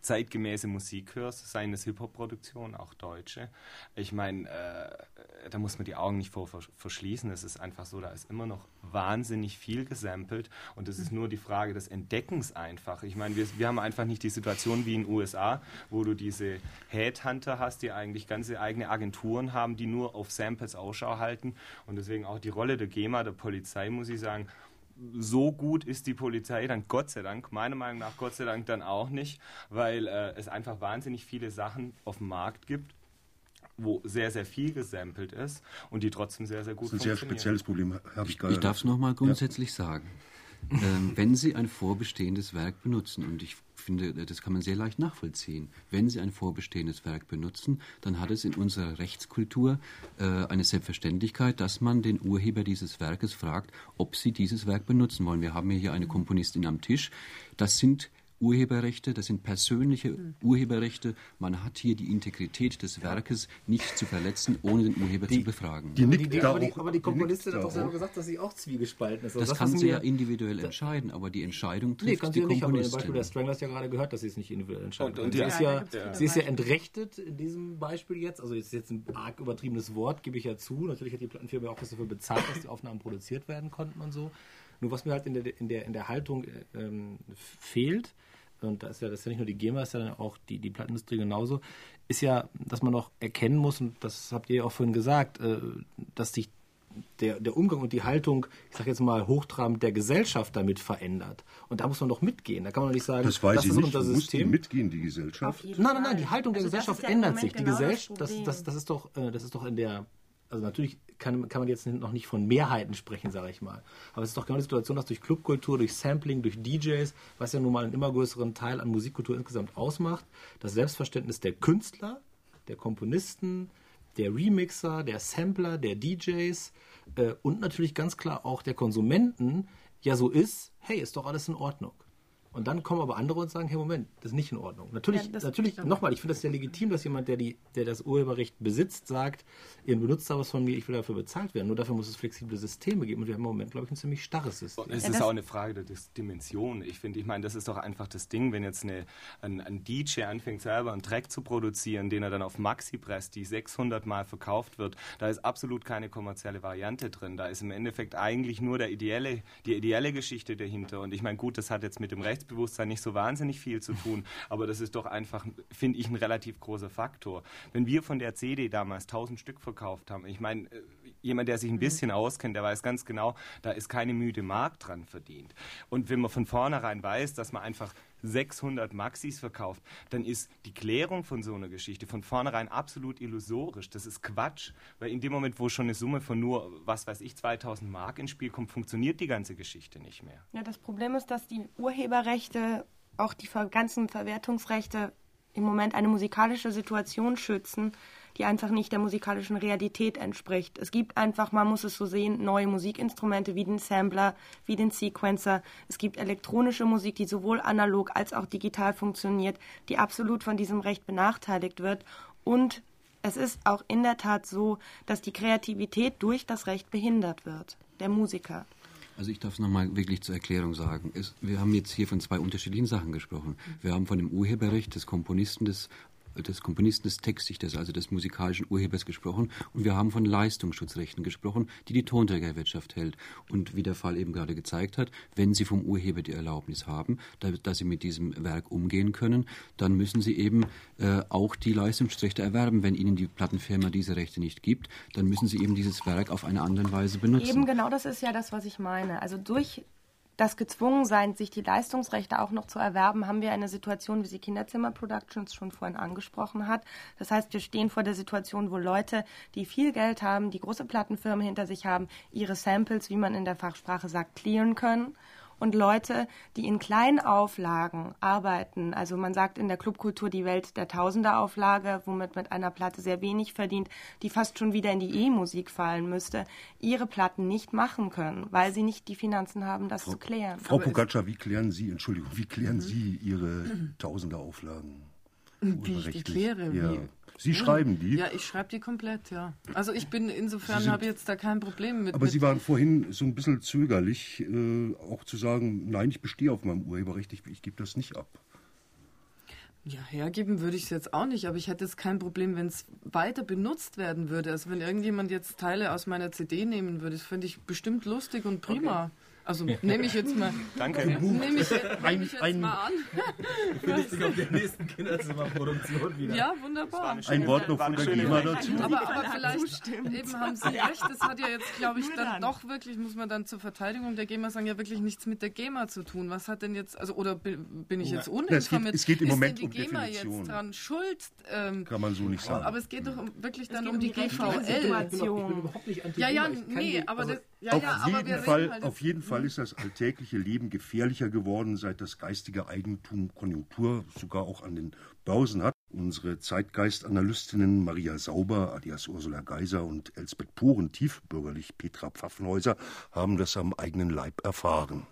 zeitgemäße Musik hörst, seien es Hip-Hop-Produktionen, auch deutsche. Ich meine, äh, da muss man die Augen nicht vor verschließen. Es ist einfach so, da ist immer noch wahnsinnig viel gesampelt und es ist nur die Frage des Entdeckens einfach. Ich meine, wir, wir haben einfach nicht die Situation wie in den USA, wo du diese Headhunter hast, die eigentlich ganze eigene Agenturen haben, die nur auf Samples Ausschau halten und deswegen auch die Rolle der GEMA, der Polizei, muss ich sagen, so gut ist die Polizei dann Gott sei Dank, meiner Meinung nach Gott sei Dank dann auch nicht, weil äh, es einfach wahnsinnig viele Sachen auf dem Markt gibt, wo sehr, sehr viel gesampelt ist und die trotzdem sehr, sehr gut funktionieren. Das ist ein sehr spezielles Problem, habe ich gar Ich darf es nochmal grundsätzlich ja. sagen. Ähm, wenn Sie ein vorbestehendes Werk benutzen, und ich finde, das kann man sehr leicht nachvollziehen, wenn Sie ein vorbestehendes Werk benutzen, dann hat es in unserer Rechtskultur äh, eine Selbstverständlichkeit, dass man den Urheber dieses Werkes fragt, ob Sie dieses Werk benutzen wollen. Wir haben hier eine Komponistin am Tisch. Das sind Urheberrechte, das sind persönliche mhm. Urheberrechte. Man hat hier die Integrität des Werkes nicht zu verletzen, ohne den Urheber die, zu befragen. Die, die, die, aber, aber, die, Komponistin hat doch selber gesagt, dass sie auch zwiegespalten ist. Also das, das kann sie ja individuell entscheiden, aber die Entscheidung trifft nee, kann sie die nicht, Komponistin. Aber Beispiel der Strangler hast ja gerade gehört, dass sie es nicht individuell entscheiden und, und sie, ist ja, ja, sie ist ja entrechtet in diesem Beispiel jetzt. Also ist jetzt ein arg übertriebenes Wort, gebe ich ja zu. Natürlich hat die Plattenfirma auch was dafür bezahlt, dass die Aufnahmen produziert werden konnten und so. Nur was mir halt in der, in der, in der Haltung ähm, fehlt, und da ist ja, das ist ja nicht nur die GEMA, ist ja dann auch die, die Plattenindustrie genauso, ist ja, dass man auch erkennen muss, und das habt ihr ja auch vorhin gesagt, äh, dass sich der, der Umgang und die Haltung, ich sage jetzt mal hochtrabend, der Gesellschaft damit verändert. Und da muss man doch mitgehen. Da kann man doch nicht sagen, das, weiß das ich ist nicht. unser System. Muss mitgehen, die Gesellschaft? Nein, nein, nein, die Haltung der also Gesellschaft ändert sich. Die genau Gesellschaft, das, das, das, ist doch, äh, das ist doch in der also natürlich kann, kann man jetzt noch nicht von Mehrheiten sprechen, sage ich mal. Aber es ist doch genau die Situation, dass durch Clubkultur, durch Sampling, durch DJs, was ja nun mal einen immer größeren Teil an Musikkultur insgesamt ausmacht, das Selbstverständnis der Künstler, der Komponisten, der Remixer, der Sampler, der DJs äh, und natürlich ganz klar auch der Konsumenten ja so ist, hey, ist doch alles in Ordnung. Und dann kommen aber andere und sagen, hey Moment, das ist nicht in Ordnung. Natürlich, Ja, natürlich nochmal, ich finde das sehr legitim, dass jemand, der, die, der das Urheberrecht besitzt, sagt, ihr benutzt da was von mir, ich will dafür bezahlt werden. Nur dafür muss es flexible Systeme geben. Und wir haben im Moment, glaube ich, ein ziemlich starres System. Es ist auch eine Frage der Dimension. Ich finde, ich meine, das ist doch einfach das Ding, wenn jetzt eine, ein, ein DJ anfängt, selber einen Track zu produzieren, den er dann auf Maxi presst, die 600 Mal verkauft wird, da ist absolut keine kommerzielle Variante drin. Da ist im Endeffekt eigentlich nur der ideelle, die ideelle Geschichte dahinter. Und ich meine, gut, das hat jetzt mit dem Rechtsbewusstsein nicht so wahnsinnig viel zu tun, aber das ist doch einfach, finde ich, ein relativ großer Faktor. Wenn wir von der CD damals 1000 Stück verkauft haben, ich meine, äh, jemand, der sich ein bisschen auskennt, der weiß ganz genau, da ist keine müde Mark dran verdient. Und wenn man von vornherein weiß, dass man einfach 600 Maxis verkauft, dann ist die Klärung von so einer Geschichte von vornherein absolut illusorisch. Das ist Quatsch, weil in dem Moment, wo schon eine Summe von nur, was weiß ich, 2000 Mark ins Spiel kommt, funktioniert die ganze Geschichte nicht mehr. Ja, das Problem ist, dass die Urheberrechte, auch die ganzen Verwertungsrechte im Moment eine musikalische Situation schützen, die einfach nicht der musikalischen Realität entspricht. Es gibt einfach, man muss es so sehen, neue Musikinstrumente wie den Sampler, wie den Sequencer. Es gibt elektronische Musik, die sowohl analog als auch digital funktioniert, die absolut von diesem Recht benachteiligt wird. Und es ist auch in der Tat so, dass die Kreativität durch das Recht behindert wird, der Musiker. Also ich darf es nochmal wirklich zur Erklärung sagen. Es, wir haben jetzt hier von zwei unterschiedlichen Sachen gesprochen. Wir haben von dem Urheberrecht des Komponisten des des Komponisten des Textdichters, also des musikalischen Urhebers gesprochen und wir haben von Leistungsschutzrechten gesprochen, die die Tonträgerwirtschaft hält. Und wie der Fall eben gerade gezeigt hat, wenn Sie vom Urheber die Erlaubnis haben, da, dass Sie mit diesem Werk umgehen können, dann müssen Sie eben äh, auch die Leistungsschutzrechte erwerben. Wenn Ihnen die Plattenfirma diese Rechte nicht gibt, dann müssen Sie eben dieses Werk auf eine andere Weise benutzen. Eben genau das ist ja das, was ich meine. Also durch das Gezwungensein, sich die Leistungsrechte auch noch zu erwerben, haben wir eine Situation, wie sie Kinderzimmer Productions schon vorhin angesprochen hat. Das heißt, wir stehen vor der Situation, wo Leute, die viel Geld haben, die große Plattenfirmen hinter sich haben, ihre Samples, wie man in der Fachsprache sagt, clearen können. Und Leute, die in kleinen Auflagen arbeiten, also man sagt in der Clubkultur die Welt der Tausender-Auflage, womit mit einer Platte sehr wenig verdient, die fast schon wieder in die E-Musik fallen müsste, ihre Platten nicht machen können, weil sie nicht die Finanzen haben, das Frau, zu klären. Frau Pogacar, wie klären Sie, Entschuldigung, wie klären Sie Ihre Tausenderauflagen? Wie ich die kläre, Ja. wie? Sie schreiben die? Ja, ich schreibe die komplett, ja. Also ich bin insofern habe jetzt da kein Problem mit. Aber mit Sie waren vorhin so ein bisschen zögerlich, äh, auch zu sagen, nein, ich bestehe auf meinem Urheberrecht, ich, ich gebe das nicht ab. Ja, hergeben würde ich es jetzt auch nicht, aber ich hätte jetzt kein Problem, wenn es weiter benutzt werden würde. Also wenn irgendjemand jetzt Teile aus meiner CD nehmen würde, das finde ich bestimmt lustig und prima. Also nehme ich jetzt mal. Danke. Nehme ich, nehm ich jetzt ein- mal an. Findest dich auf der nächsten Kinderzimmerproduktion wieder. Ja, wunderbar. Ein Wort noch von der GEMA dazu. Aber, aber vielleicht eben haben Sie recht, das hat ja jetzt, glaube ich, dann doch wirklich, muss man dann zur Verteidigung der GEMA sagen, ja wirklich nichts mit der GEMA zu tun. Was hat denn jetzt, also oder bin ich jetzt uninformiert? es geht- es geht im Ist Moment um die GEMA Definition. jetzt dran schuld? Ähm, Kann man so nicht sagen. aber es geht doch um, wirklich dann um um die GVL. Ich bin überhaupt nicht anti Ja, ja, nee, aber also- das, ja, auf, ja, aber wir jeden Fall, halt auf jeden Fall ist das alltägliche Leben gefährlicher geworden, seit das geistige Eigentum Konjunktur sogar auch an den Börsen hat. Unsere Zeitgeist-Analystinnen Maria Sauber, alias Ursula Geiser und Elsbeth Poren, tiefbürgerlich Petra Pfaffenhäuser, haben das am eigenen Leib erfahren.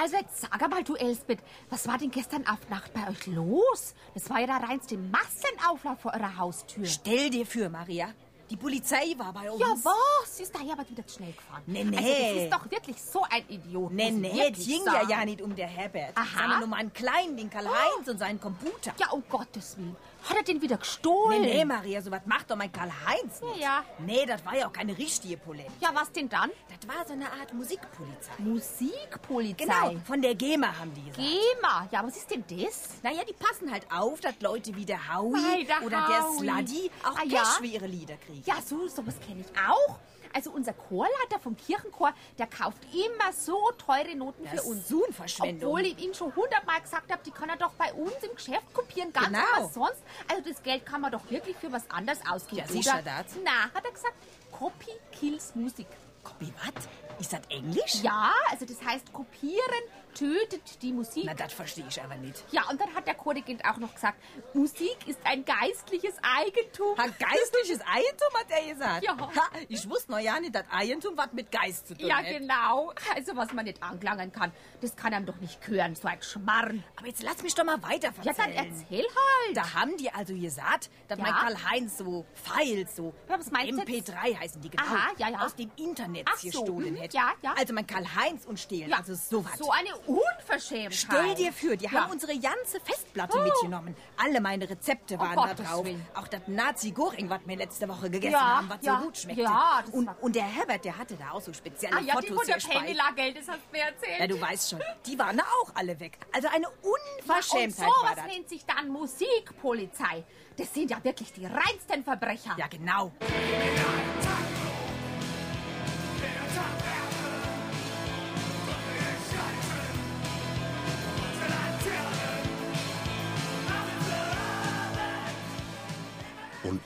Also jetzt sag mal, du Elsbeth, was war denn gestern Abend Nacht bei euch los? Das war ja der reinste Massenauflauf vor eurer Haustür. Stell dir für, Maria. Die Polizei war bei uns. Ja, was? Ist da aber wieder zu schnell gefahren? Nee, Also, nee. das ist doch wirklich so ein Idiot. Nee, nee, es ging ja ja nicht um der Herbert, Aha. sondern um einen kleinen, den Karl-Heinz und seinen Computer. Ja, um Gottes Willen. Hat er den wieder gestohlen? Nee, nee, Maria, sowas macht doch mein Karl-Heinz nicht. Ja. Nee, das war ja auch keine richtige Polizei. Ja, was denn dann? Das war so eine Art Musikpolizei. Musikpolizei. Genau, von der GEMA haben die gesagt. GEMA. Ja, was ist denn das? Naja, die passen halt auf, dass Leute wie der Howie Mei, der oder der Howie. Sluddy auch Ah, Cash ja? für ihre Lieder kriegen. Ja, so sowas kenne ich auch. Also unser Chorleiter vom Kirchenchor, der kauft immer so teure Noten Das für uns. so eine Verschwendung. Obwohl ich ihm schon hundertmal gesagt habe, die kann er doch bei uns im Geschäft kopieren, ganz Genau. was sonst. Also das Geld kann man doch wirklich für was anderes ausgeben, Ja, sicher das. Na, hat er gesagt, Copy kills Musik. Copy was? Ist das Englisch? Ja, also das heißt kopieren tötet die Musik. Na, das verstehe ich aber nicht. Ja, und dann hat der Chorregent auch noch gesagt, Musik ist ein geistliches Eigentum. Ein geistliches Eigentum, hat er gesagt? Ja. Ha, ich wusste noch ja nicht, dass Eigentum was mit Geist zu tun Ja, hat. genau. Also, was man nicht angelangen kann, das kann einem doch nicht gehören, so ein Schmarrn. Aber jetzt lass mich doch mal weiter Ja, dann erzähl halt. Da haben die also gesagt, dass Ja? mein Karl-Heinz so Files, so Ja, was meinst du MP3 heißen die genau, Aha, ja, ja. aus dem Internet Ach so, gestohlen mhm, hätte. ja, ja. Also mein Karl-Heinz und stehlen, also sowas. So eine Unverschämtheit. Stell dir vor, die Ja. haben unsere ganze Festplatte Oh. mitgenommen. Alle meine Rezepte Um waren da Gottes drauf. Willen. Auch das Nazi-Goring, was wir letzte Woche gegessen Ja, haben, was ja, so gut schmeckte. ja, und, war- und der Herbert, der hatte da auch so spezielle Ah, ja, die Fotos von der gespeichert. Pamela-Geld, das hast du mir erzählt. Ja, du weißt schon, die waren auch alle weg. Also eine und Unverschämtheit war sowas das. nennt sich dann Musikpolizei. Das sind ja wirklich die reinsten Verbrecher. Ja, genau.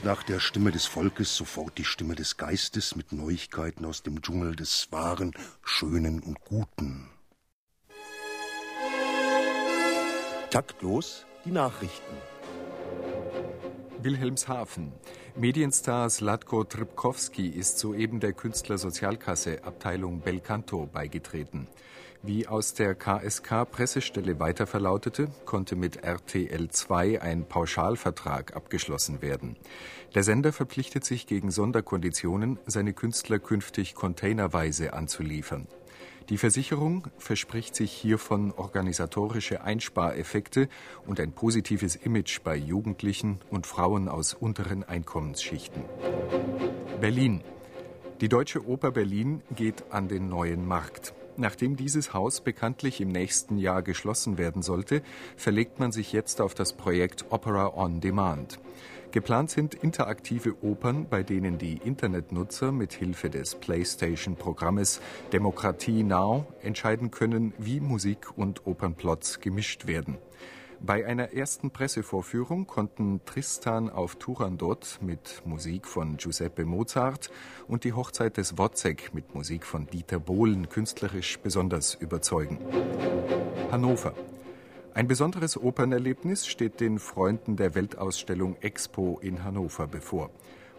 Nach der Stimme des Volkes sofort die Stimme des Geistes mit Neuigkeiten aus dem Dschungel des Wahren, Schönen und Guten. Taktlos die Nachrichten. Wilhelmshaven. Medienstar Slatko Trybkowski ist soeben der Künstlersozialkasse Abteilung Belcanto beigetreten. Wie aus der KSK-Pressestelle weiter verlautete, konnte mit RTL 2 ein Pauschalvertrag abgeschlossen werden. Der Sender verpflichtet sich gegen Sonderkonditionen, seine Künstler künftig containerweise anzuliefern. Die Versicherung verspricht sich hiervon organisatorische Einspareffekte und ein positives Image bei Jugendlichen und Frauen aus unteren Einkommensschichten. Berlin. Die Deutsche Oper Berlin geht an den neuen Markt. Nachdem dieses Haus bekanntlich im nächsten Jahr geschlossen werden sollte, verlegt man sich jetzt auf das Projekt Opera on Demand. Geplant sind interaktive Opern, bei denen die Internetnutzer mit Hilfe des PlayStation-Programmes Demokratie Now entscheiden können, wie Musik und Opernplots gemischt werden. Bei einer ersten Pressevorführung konnten Tristan auf Turandot mit Musik von Giuseppe Mozart und die Hochzeit des Wozzeck mit Musik von Dieter Bohlen künstlerisch besonders überzeugen. Hannover. Ein besonderes Opernerlebnis steht den Freunden der Weltausstellung Expo in Hannover bevor.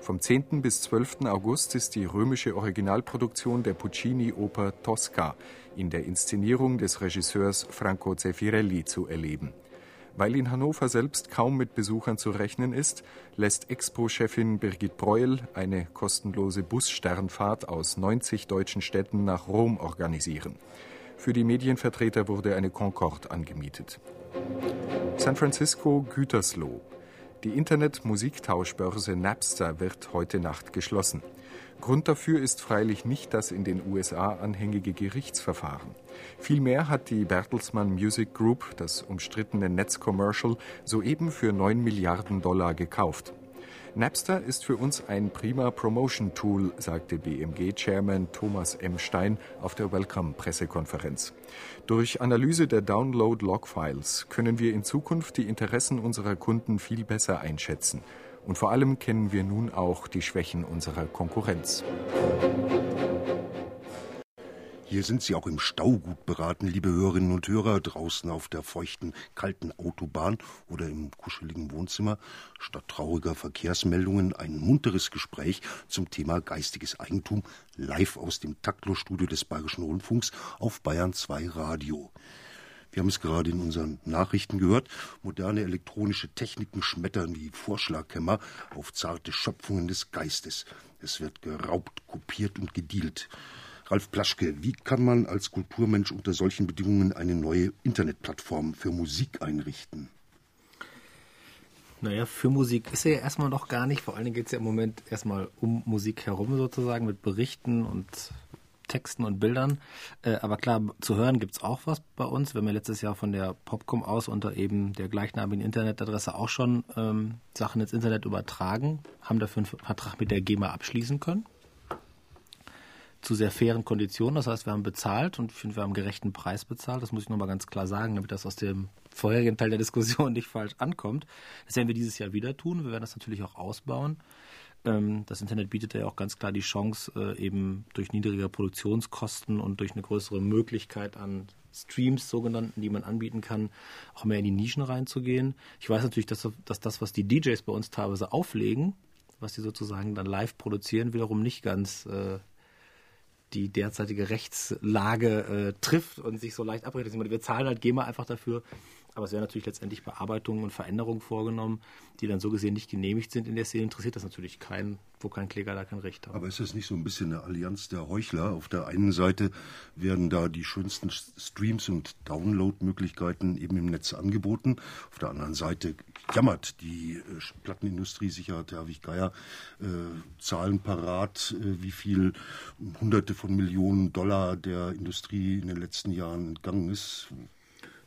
Vom 10. bis 12. August ist die römische Originalproduktion der Puccini-Oper Tosca in der Inszenierung des Regisseurs Franco Zeffirelli zu erleben. Weil in Hannover selbst kaum mit Besuchern zu rechnen ist, lässt Expo-Chefin Birgit Breuel eine kostenlose Bussternfahrt aus 90 deutschen Städten nach Rom organisieren. Für die Medienvertreter wurde eine Concorde angemietet. San Francisco Gütersloh. Die Internet-Musiktauschbörse Napster wird heute Nacht geschlossen. Grund dafür ist freilich nicht das in den USA anhängige Gerichtsverfahren. Vielmehr hat die Bertelsmann Music Group das umstrittene Netzcommercial soeben für 9 Milliarden Dollar gekauft. Napster ist für uns ein prima Promotion-Tool, sagte BMG-Chairman Thomas M. Stein auf der Welcome-Pressekonferenz. Durch Analyse der Download-Log-Files können wir in Zukunft die Interessen unserer Kunden viel besser einschätzen. Und vor allem kennen wir nun auch die Schwächen unserer Konkurrenz. Hier sind Sie auch im Stau gut beraten, liebe Hörerinnen und Hörer, draußen auf der feuchten, kalten Autobahn oder im kuscheligen Wohnzimmer. Statt trauriger Verkehrsmeldungen ein munteres Gespräch zum Thema geistiges Eigentum live aus dem Taktlos-Studio des Bayerischen Rundfunks auf Bayern 2 Radio. Wir haben es gerade in unseren Nachrichten gehört. Moderne elektronische Techniken schmettern wie Vorschlaghämmer auf zarte Schöpfungen des Geistes. Es wird geraubt, kopiert und gedealt. Ralf Plaschke, wie kann man als Kulturmensch unter solchen Bedingungen eine neue Internetplattform für Musik einrichten? Naja, für Musik ist er ja erstmal noch gar nicht. Vor allen Dingen geht es ja im Moment erstmal um Musik herum sozusagen mit Berichten und Texten und Bildern. Äh, aber klar, zu hören gibt es auch was bei uns. Wir haben ja letztes Jahr von der Popcom aus unter eben der gleichnamigen Internetadresse auch schon ähm, Sachen ins Internet übertragen, haben dafür einen Vertrag mit der GEMA abschließen können. Zu sehr fairen Konditionen. Das heißt, wir haben bezahlt und ich finde, wir haben einen gerechten Preis bezahlt. Das muss ich nochmal ganz klar sagen, damit das aus dem vorherigen Teil der Diskussion nicht falsch ankommt. Das werden wir dieses Jahr wieder tun. Wir werden das natürlich auch ausbauen. Ähm, Das Internet bietet ja auch ganz klar die Chance, äh, eben durch niedrigere Produktionskosten und durch eine größere Möglichkeit an Streams, sogenannten, die man anbieten kann, auch mehr in die Nischen reinzugehen. Ich weiß natürlich, dass, dass das, was die DJs bei uns teilweise auflegen, was sie sozusagen dann live produzieren, wiederum nicht ganz äh, die derzeitige Rechtslage äh, trifft und sich so leicht abrechnet. Wir zahlen halt GEMA einfach dafür, aber es werden natürlich letztendlich Bearbeitungen und Veränderungen vorgenommen, die dann so gesehen nicht genehmigt sind. In der Szene interessiert das natürlich keinen, wo kein Kläger da kein Recht hat. Aber ist das nicht so ein bisschen eine Allianz der Heuchler? Auf der einen Seite werden da die schönsten Streams und Downloadmöglichkeiten eben im Netz angeboten. Auf der anderen Seite jammert die äh, Plattenindustrie sicher, hat Herwig Geier äh, Zahlen parat, äh, wie viel Hunderte von Millionen Dollar der Industrie in den letzten Jahren entgangen ist.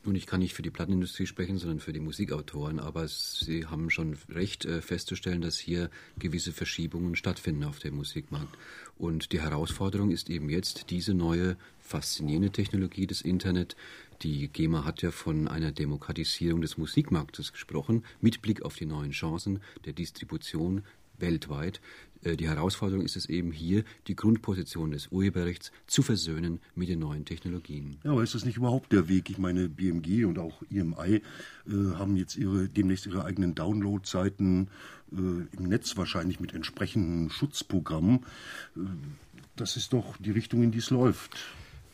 Nun, ich kann nicht für die Plattenindustrie sprechen, sondern für die Musikautoren, aber Sie haben schon recht äh, festzustellen, dass hier gewisse Verschiebungen stattfinden auf dem Musikmarkt. Und die Herausforderung ist eben jetzt diese neue faszinierende Technologie des Internet. Die GEMA hat ja von einer Demokratisierung des Musikmarktes gesprochen, mit Blick auf die neuen Chancen der Distribution weltweit. Äh, die Herausforderung ist es eben hier, die Grundposition des Urheberrechts zu versöhnen mit den neuen Technologien. Ja, aber ist das nicht überhaupt der Weg? Ich meine, BMG und auch EMI äh, haben jetzt ihre, demnächst ihre eigenen Download-Seiten äh, im Netz wahrscheinlich mit entsprechenden Schutzprogrammen. Äh, das ist doch die Richtung, in die es läuft.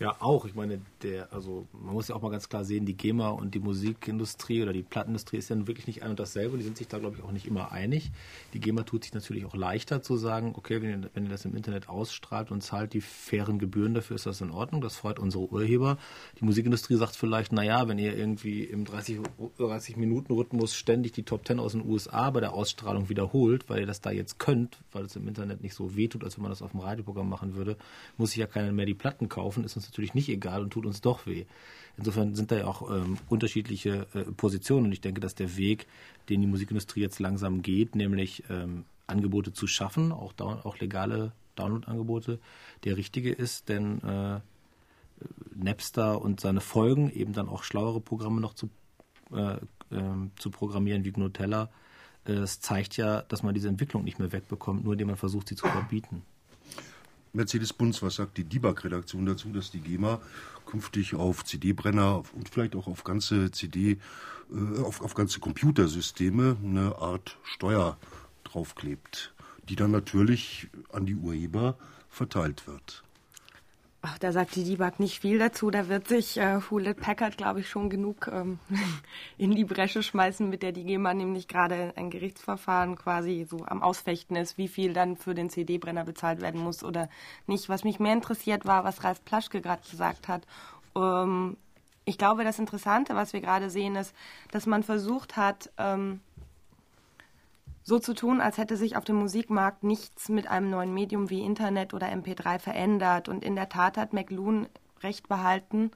Ja, auch. Ich meine, der, also man muss ja auch mal ganz klar sehen, die GEMA und die Musikindustrie oder die Plattenindustrie ist ja wirklich nicht ein und dasselbe. Die sind sich da, glaube ich, auch nicht immer einig. Die GEMA tut sich natürlich auch leichter zu sagen, okay, wenn ihr, wenn ihr das im Internet ausstrahlt und zahlt die fairen Gebühren dafür, ist das in Ordnung. Das freut unsere Urheber. Die Musikindustrie sagt vielleicht, naja, wenn ihr irgendwie im 30, 30 Minuten Rhythmus ständig die Top 10 aus den USA bei der Ausstrahlung wiederholt, weil ihr das da jetzt könnt, weil es im Internet nicht so wehtut, als wenn man das auf dem Radioprogramm machen würde, muss sich ja keiner mehr die Platten kaufen. Ist uns natürlich nicht egal und tut uns doch weh. Insofern sind da ja auch ähm, unterschiedliche äh, Positionen und ich denke, dass der Weg, den die Musikindustrie jetzt langsam geht, nämlich ähm, Angebote zu schaffen, auch, auch legale Download-Angebote, der richtige ist, denn äh, Napster und seine Folgen, eben dann auch schlauere Programme noch zu, äh, ähm, zu programmieren wie Gnutella, äh, es zeigt ja, dass man diese Entwicklung nicht mehr wegbekommt, nur indem man versucht, sie zu verbieten. Mercedes-Benz, was sagt die DIBAG-Redaktion dazu, dass die GEMA künftig auf CD-Brenner und vielleicht auch auf ganze CD, äh, auf, auf ganze Computersysteme eine Art Steuer draufklebt, die dann natürlich an die Urheber verteilt wird? Ach, da sagt die DIBAG nicht viel dazu. Da wird sich äh, Hewlett Packard, glaube ich, schon genug ähm, in die Bresche schmeißen, mit der die GEMA nämlich gerade ein Gerichtsverfahren quasi so am Ausfechten ist, wie viel dann für den CD-Brenner bezahlt werden muss oder nicht. Was mich mehr interessiert war, was Ralf Plaschke gerade gesagt hat. Ähm, ich glaube, das Interessante, was wir gerade sehen, ist, dass man versucht hat, ähm, so zu tun, als hätte sich auf dem Musikmarkt nichts mit einem neuen Medium wie Internet oder MP3 verändert. Und in der Tat hat McLuhan recht behalten,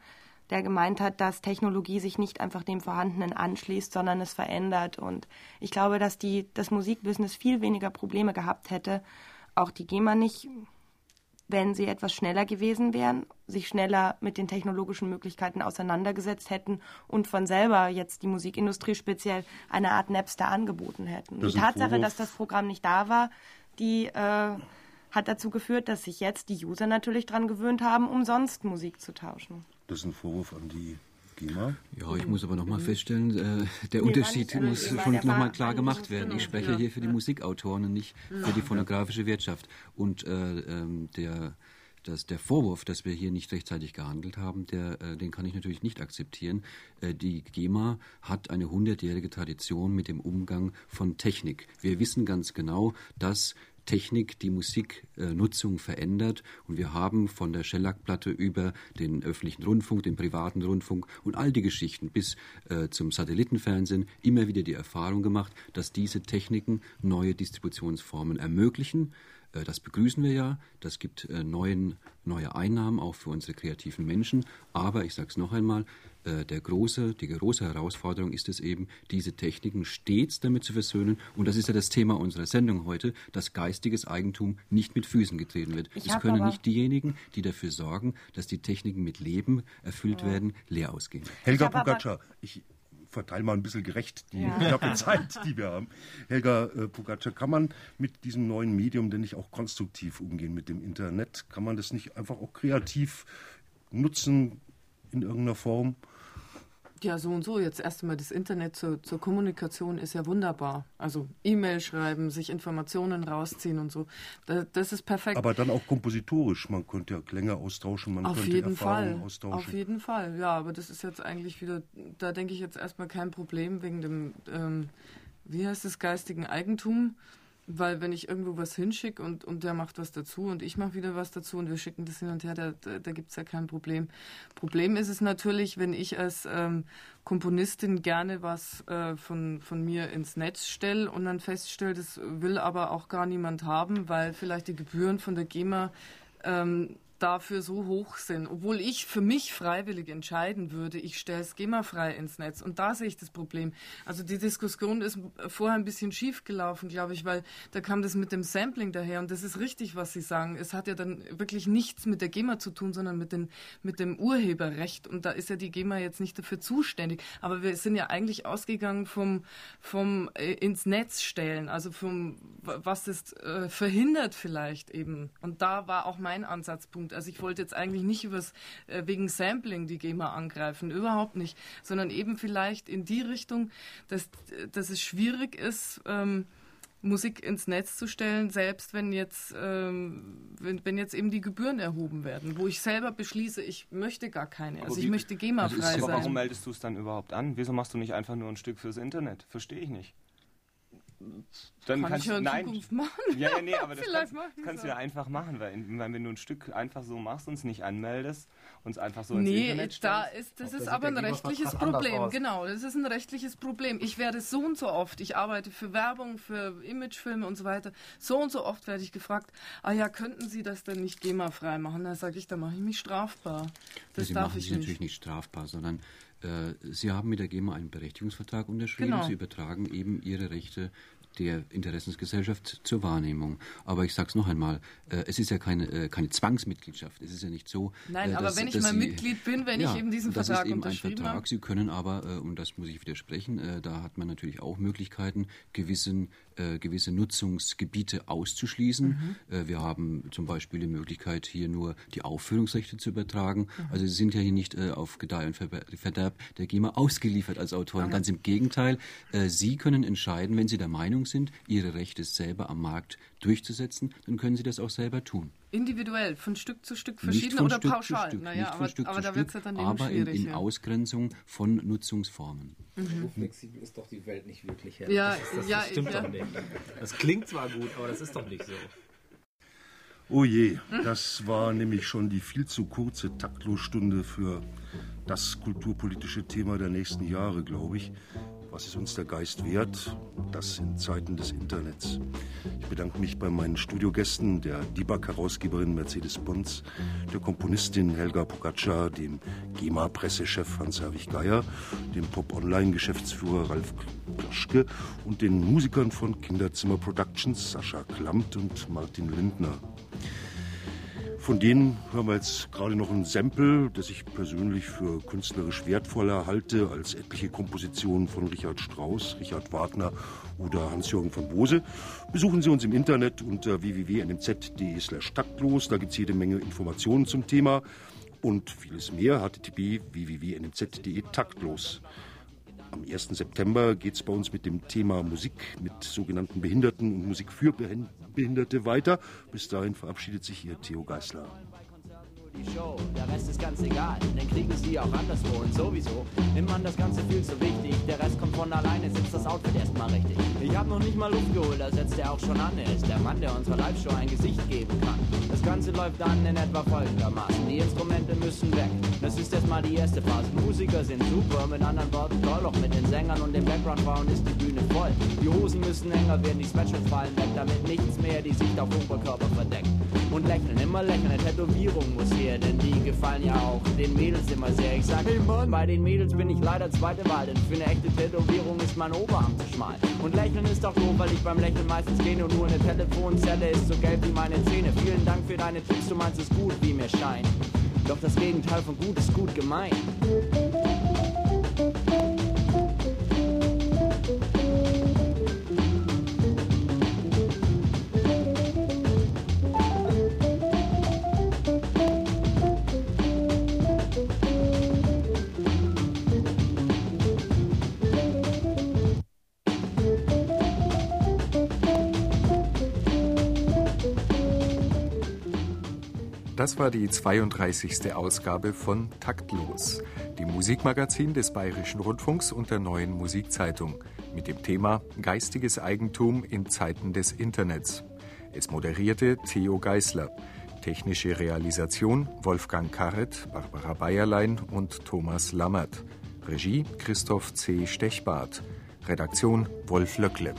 der gemeint hat, dass Technologie sich nicht einfach dem Vorhandenen anschließt, sondern es verändert. Und ich glaube, dass die, das Musikbusiness viel weniger Probleme gehabt hätte, auch die GEMA nicht, wenn sie etwas schneller gewesen wären, sich schneller mit den technologischen Möglichkeiten auseinandergesetzt hätten und von selber jetzt die Musikindustrie speziell eine Art Napster angeboten hätten. Die Tatsache, Vorwurf. dass das Programm nicht da war, die äh, hat dazu geführt, dass sich jetzt die User natürlich daran gewöhnt haben, umsonst Musik zu tauschen. Das ist ein Vorwurf an die GEMA. Ja, ich muss aber nochmal feststellen, äh, der nee, Unterschied muss schon nochmal klar gemacht werden. Ich spreche hier für die Musikautoren und nicht für die phonografische Wirtschaft. Und äh, ähm, der dass der Vorwurf, dass wir hier nicht rechtzeitig gehandelt haben, der, äh, den kann ich natürlich nicht akzeptieren. Äh, die GEMA hat eine hundertjährige Tradition mit dem Umgang von Technik. Wir wissen ganz genau, dass Technik die Musiknutzung verändert. Und wir haben von der Schellackplatte über den öffentlichen Rundfunk, den privaten Rundfunk und all die Geschichten bis äh, zum Satellitenfernsehen immer wieder die Erfahrung gemacht, dass diese Techniken neue Distributionsformen ermöglichen. Äh, das begrüßen wir ja. Das gibt äh, neuen, neue Einnahmen auch für unsere kreativen Menschen. Aber ich sage es noch einmal, äh, der große, die große Herausforderung ist es eben, diese Techniken stets damit zu versöhnen. Und das ist ja das Thema unserer Sendung heute, dass geistiges Eigentum nicht mit Füßen getreten wird. Ich es können nicht diejenigen, die dafür sorgen, dass die Techniken mit Leben erfüllt ja. werden, leer ausgehen. Helga Pugatscha, ich verteile mal ein bisschen gerecht die ja. knappe Zeit, die wir haben. Helga äh, Pugatscha, kann man mit diesem neuen Medium denn nicht auch konstruktiv umgehen mit dem Internet? Kann man das nicht einfach auch kreativ nutzen, in irgendeiner Form? Ja, so und so. Jetzt erst einmal das Internet zur, zur Kommunikation ist ja wunderbar. Also E-Mail schreiben, sich Informationen rausziehen und so. Das, das, ist perfekt. Aber dann auch kompositorisch. Man könnte ja Klänge austauschen, man Auf könnte jeden Erfahrungen Fall. austauschen. Auf jeden Fall, ja. Aber das ist jetzt eigentlich wieder, da denke ich jetzt erstmal kein Problem wegen dem, ähm, wie heißt es, geistigen Eigentum. Weil wenn ich irgendwo was hinschicke und, und der macht was dazu und ich mache wieder was dazu und wir schicken das hin und her, da, da, da gibt es ja kein Problem. Problem ist es natürlich, wenn ich als ähm, Komponistin gerne was äh, von, von mir ins Netz stelle und dann feststelle, das will aber auch gar niemand haben, weil vielleicht die Gebühren von der GEMA ähm, dafür so hoch sind, obwohl ich für mich freiwillig entscheiden würde, ich stelle es GEMA-frei ins Netz. Und da sehe ich das Problem. Also die Diskussion ist vorher ein bisschen schief gelaufen, glaube ich, weil da kam das mit dem Sampling daher. Und das ist richtig, was Sie sagen. Es hat ja dann wirklich nichts mit der GEMA zu tun, sondern mit, den, mit dem Urheberrecht. Und da ist ja die GEMA jetzt nicht dafür zuständig. Aber wir sind ja eigentlich ausgegangen vom, vom äh, ins Netz stellen, also vom, was das äh, verhindert vielleicht eben. Und da war auch mein Ansatzpunkt. Also ich wollte jetzt eigentlich nicht übers, äh, wegen Sampling die GEMA angreifen, überhaupt nicht, sondern eben vielleicht in die Richtung, dass, dass es schwierig ist, ähm, Musik ins Netz zu stellen, selbst wenn jetzt, ähm, wenn, wenn jetzt eben die Gebühren erhoben werden, wo ich selber beschließe, ich möchte gar keine. Also Aber ich wie- möchte GEMA-frei aber sein. warum meldest du es dann überhaupt an? Wieso machst du nicht einfach nur ein Stück fürs Internet? Verstehe ich nicht. Dann Kann kannst ich ja in nein. Zukunft machen. Ja, ja, nee, aber das kannst, kannst du ja einfach machen, weil, weil wenn du ein Stück einfach so machst und es nicht anmeldest und es einfach so ins Nee, Internet da stellst. ist, das da ist aber ein rechtliches Problem. Genau, das ist ein rechtliches Problem. Ich werde so und so oft, ich arbeite für Werbung, für Imagefilme und so weiter, so und so oft werde ich gefragt, ah ja, könnten Sie das denn nicht GEMA-frei machen? Da sage ich, da mache ich mich strafbar. Das Sie darf machen ich Sie nicht. natürlich nicht strafbar, sondern äh, Sie haben mit der GEMA einen Berechtigungsvertrag unterschrieben. Genau. Sie übertragen eben Ihre Rechte der Interessensgesellschaft zur Wahrnehmung. Aber ich sage es noch einmal, äh, es ist ja keine, äh, keine Zwangsmitgliedschaft. Es ist ja nicht so. Nein, äh, aber dass- wenn ich mal Sie, Mitglied bin, wenn ich eben diesen das Vertrag ist eben ein unterschrieben Vertrag. habe. Sie können aber, äh, und das muss ich widersprechen, äh, da hat man natürlich auch Möglichkeiten, gewissen, äh, gewisse Nutzungsgebiete auszuschließen. Mhm. Wir haben zum Beispiel die Möglichkeit, hier nur die Aufführungsrechte zu übertragen. Mhm. Also Sie sind ja hier nicht auf Gedeih und Verderb der GEMA ausgeliefert als Autoren. Aber- Ganz im Gegenteil, Sie können entscheiden, wenn Sie der Meinung sind, Ihre Rechte selber am Markt durchzusetzen, dann können Sie das auch selber tun. Individuell, von Stück zu Stück verschieden oder Stück pauschal? Stück, naja, nicht von aber, Stück aber zu da wird es ja Stück, dann eben aber in, schwierig. in ja. Ausgrenzung von Nutzungsformen. Mhm. So flexibel ist doch die Welt nicht wirklich. Herr. Ja, das, ist, das, ja, das stimmt ja. doch nicht. Das klingt zwar gut, aber das ist doch nicht so. Oh je, das war nämlich schon die viel zu kurze Taktlostunde für das kulturpolitische Thema der nächsten Jahre, glaube ich. Was ist uns der Geist wert? Das in Zeiten des Internets. Ich bedanke mich bei meinen Studiogästen, der Debug-Herausgeberin Mercedes Pons, der Komponistin Helga Pogaccia, dem GEMA-Pressechef Hans-Herwig Geier, dem Pop-Online-Geschäftsführer Ralf Kloschke und den Musikern von Kinderzimmer Productions Sascha Klamt und Martin Lindner. Von denen hören wir jetzt gerade noch ein Sample, das ich persönlich für künstlerisch wertvoller halte als etliche Kompositionen von Richard Strauss, Richard Wagner oder Hans-Jürgen von Bose. Besuchen Sie uns im Internet unter www.nmz.de slash taktlos. Da gibt es jede Menge Informationen zum Thema und vieles mehr. http www.nmz.de taktlos. Am 1. September geht es bei uns mit dem Thema Musik mit sogenannten Behinderten und Musik für Behin- Behinderte weiter. Bis dahin verabschiedet sich Ihr Theo Geißler. Die Show. Der Rest ist ganz egal, denn kriegen sie auch anderswo. Und sowieso nimmt man das Ganze viel zu wichtig. Der Rest kommt von alleine, sitzt das Outfit erstmal richtig. Ich hab noch nicht mal Luft geholt, da setzt er auch schon an. Er ist der Mann, der unserer Live-Show ein Gesicht geben kann. Das Ganze läuft dann in etwa folgendermaßen. Die Instrumente müssen weg. Das ist erstmal die erste Phase. Musiker sind super, mit anderen Worten toll. Auch mit den Sängern und den Background-Frauen ist die Bühne voll. Die Hosen müssen enger werden, die Sweatshirts fallen weg, damit nichts mehr die Sicht auf Oberkörper verdeckt. Und lächeln, immer lächeln, eine Tätowierung muss her, denn die gefallen ja auch den Mädels immer sehr. Ich sag, hey Mann, bei den Mädels bin ich leider zweite Wahl, denn für eine echte Tätowierung ist mein Oberarm zu schmal. Und lächeln ist doch doof, weil ich beim Lächeln meistens gehe und nur eine Telefonzelle ist so gelb wie meine Zähne. Vielen Dank für deine Tipps, du meinst es gut, wie mir scheint. Doch das Gegenteil von gut ist gut gemeint. Das war die 32. Ausgabe von Taktlos, dem Musikmagazin des Bayerischen Rundfunks und der neuen Musikzeitung mit dem Thema Geistiges Eigentum in Zeiten des Internets. Es moderierte Theo Geißler. Technische Realisation Wolfgang Karret, Barbara Bayerlein und Thomas Lammert. Regie Christoph C. Stechbart. Redaktion Wolf Löckle.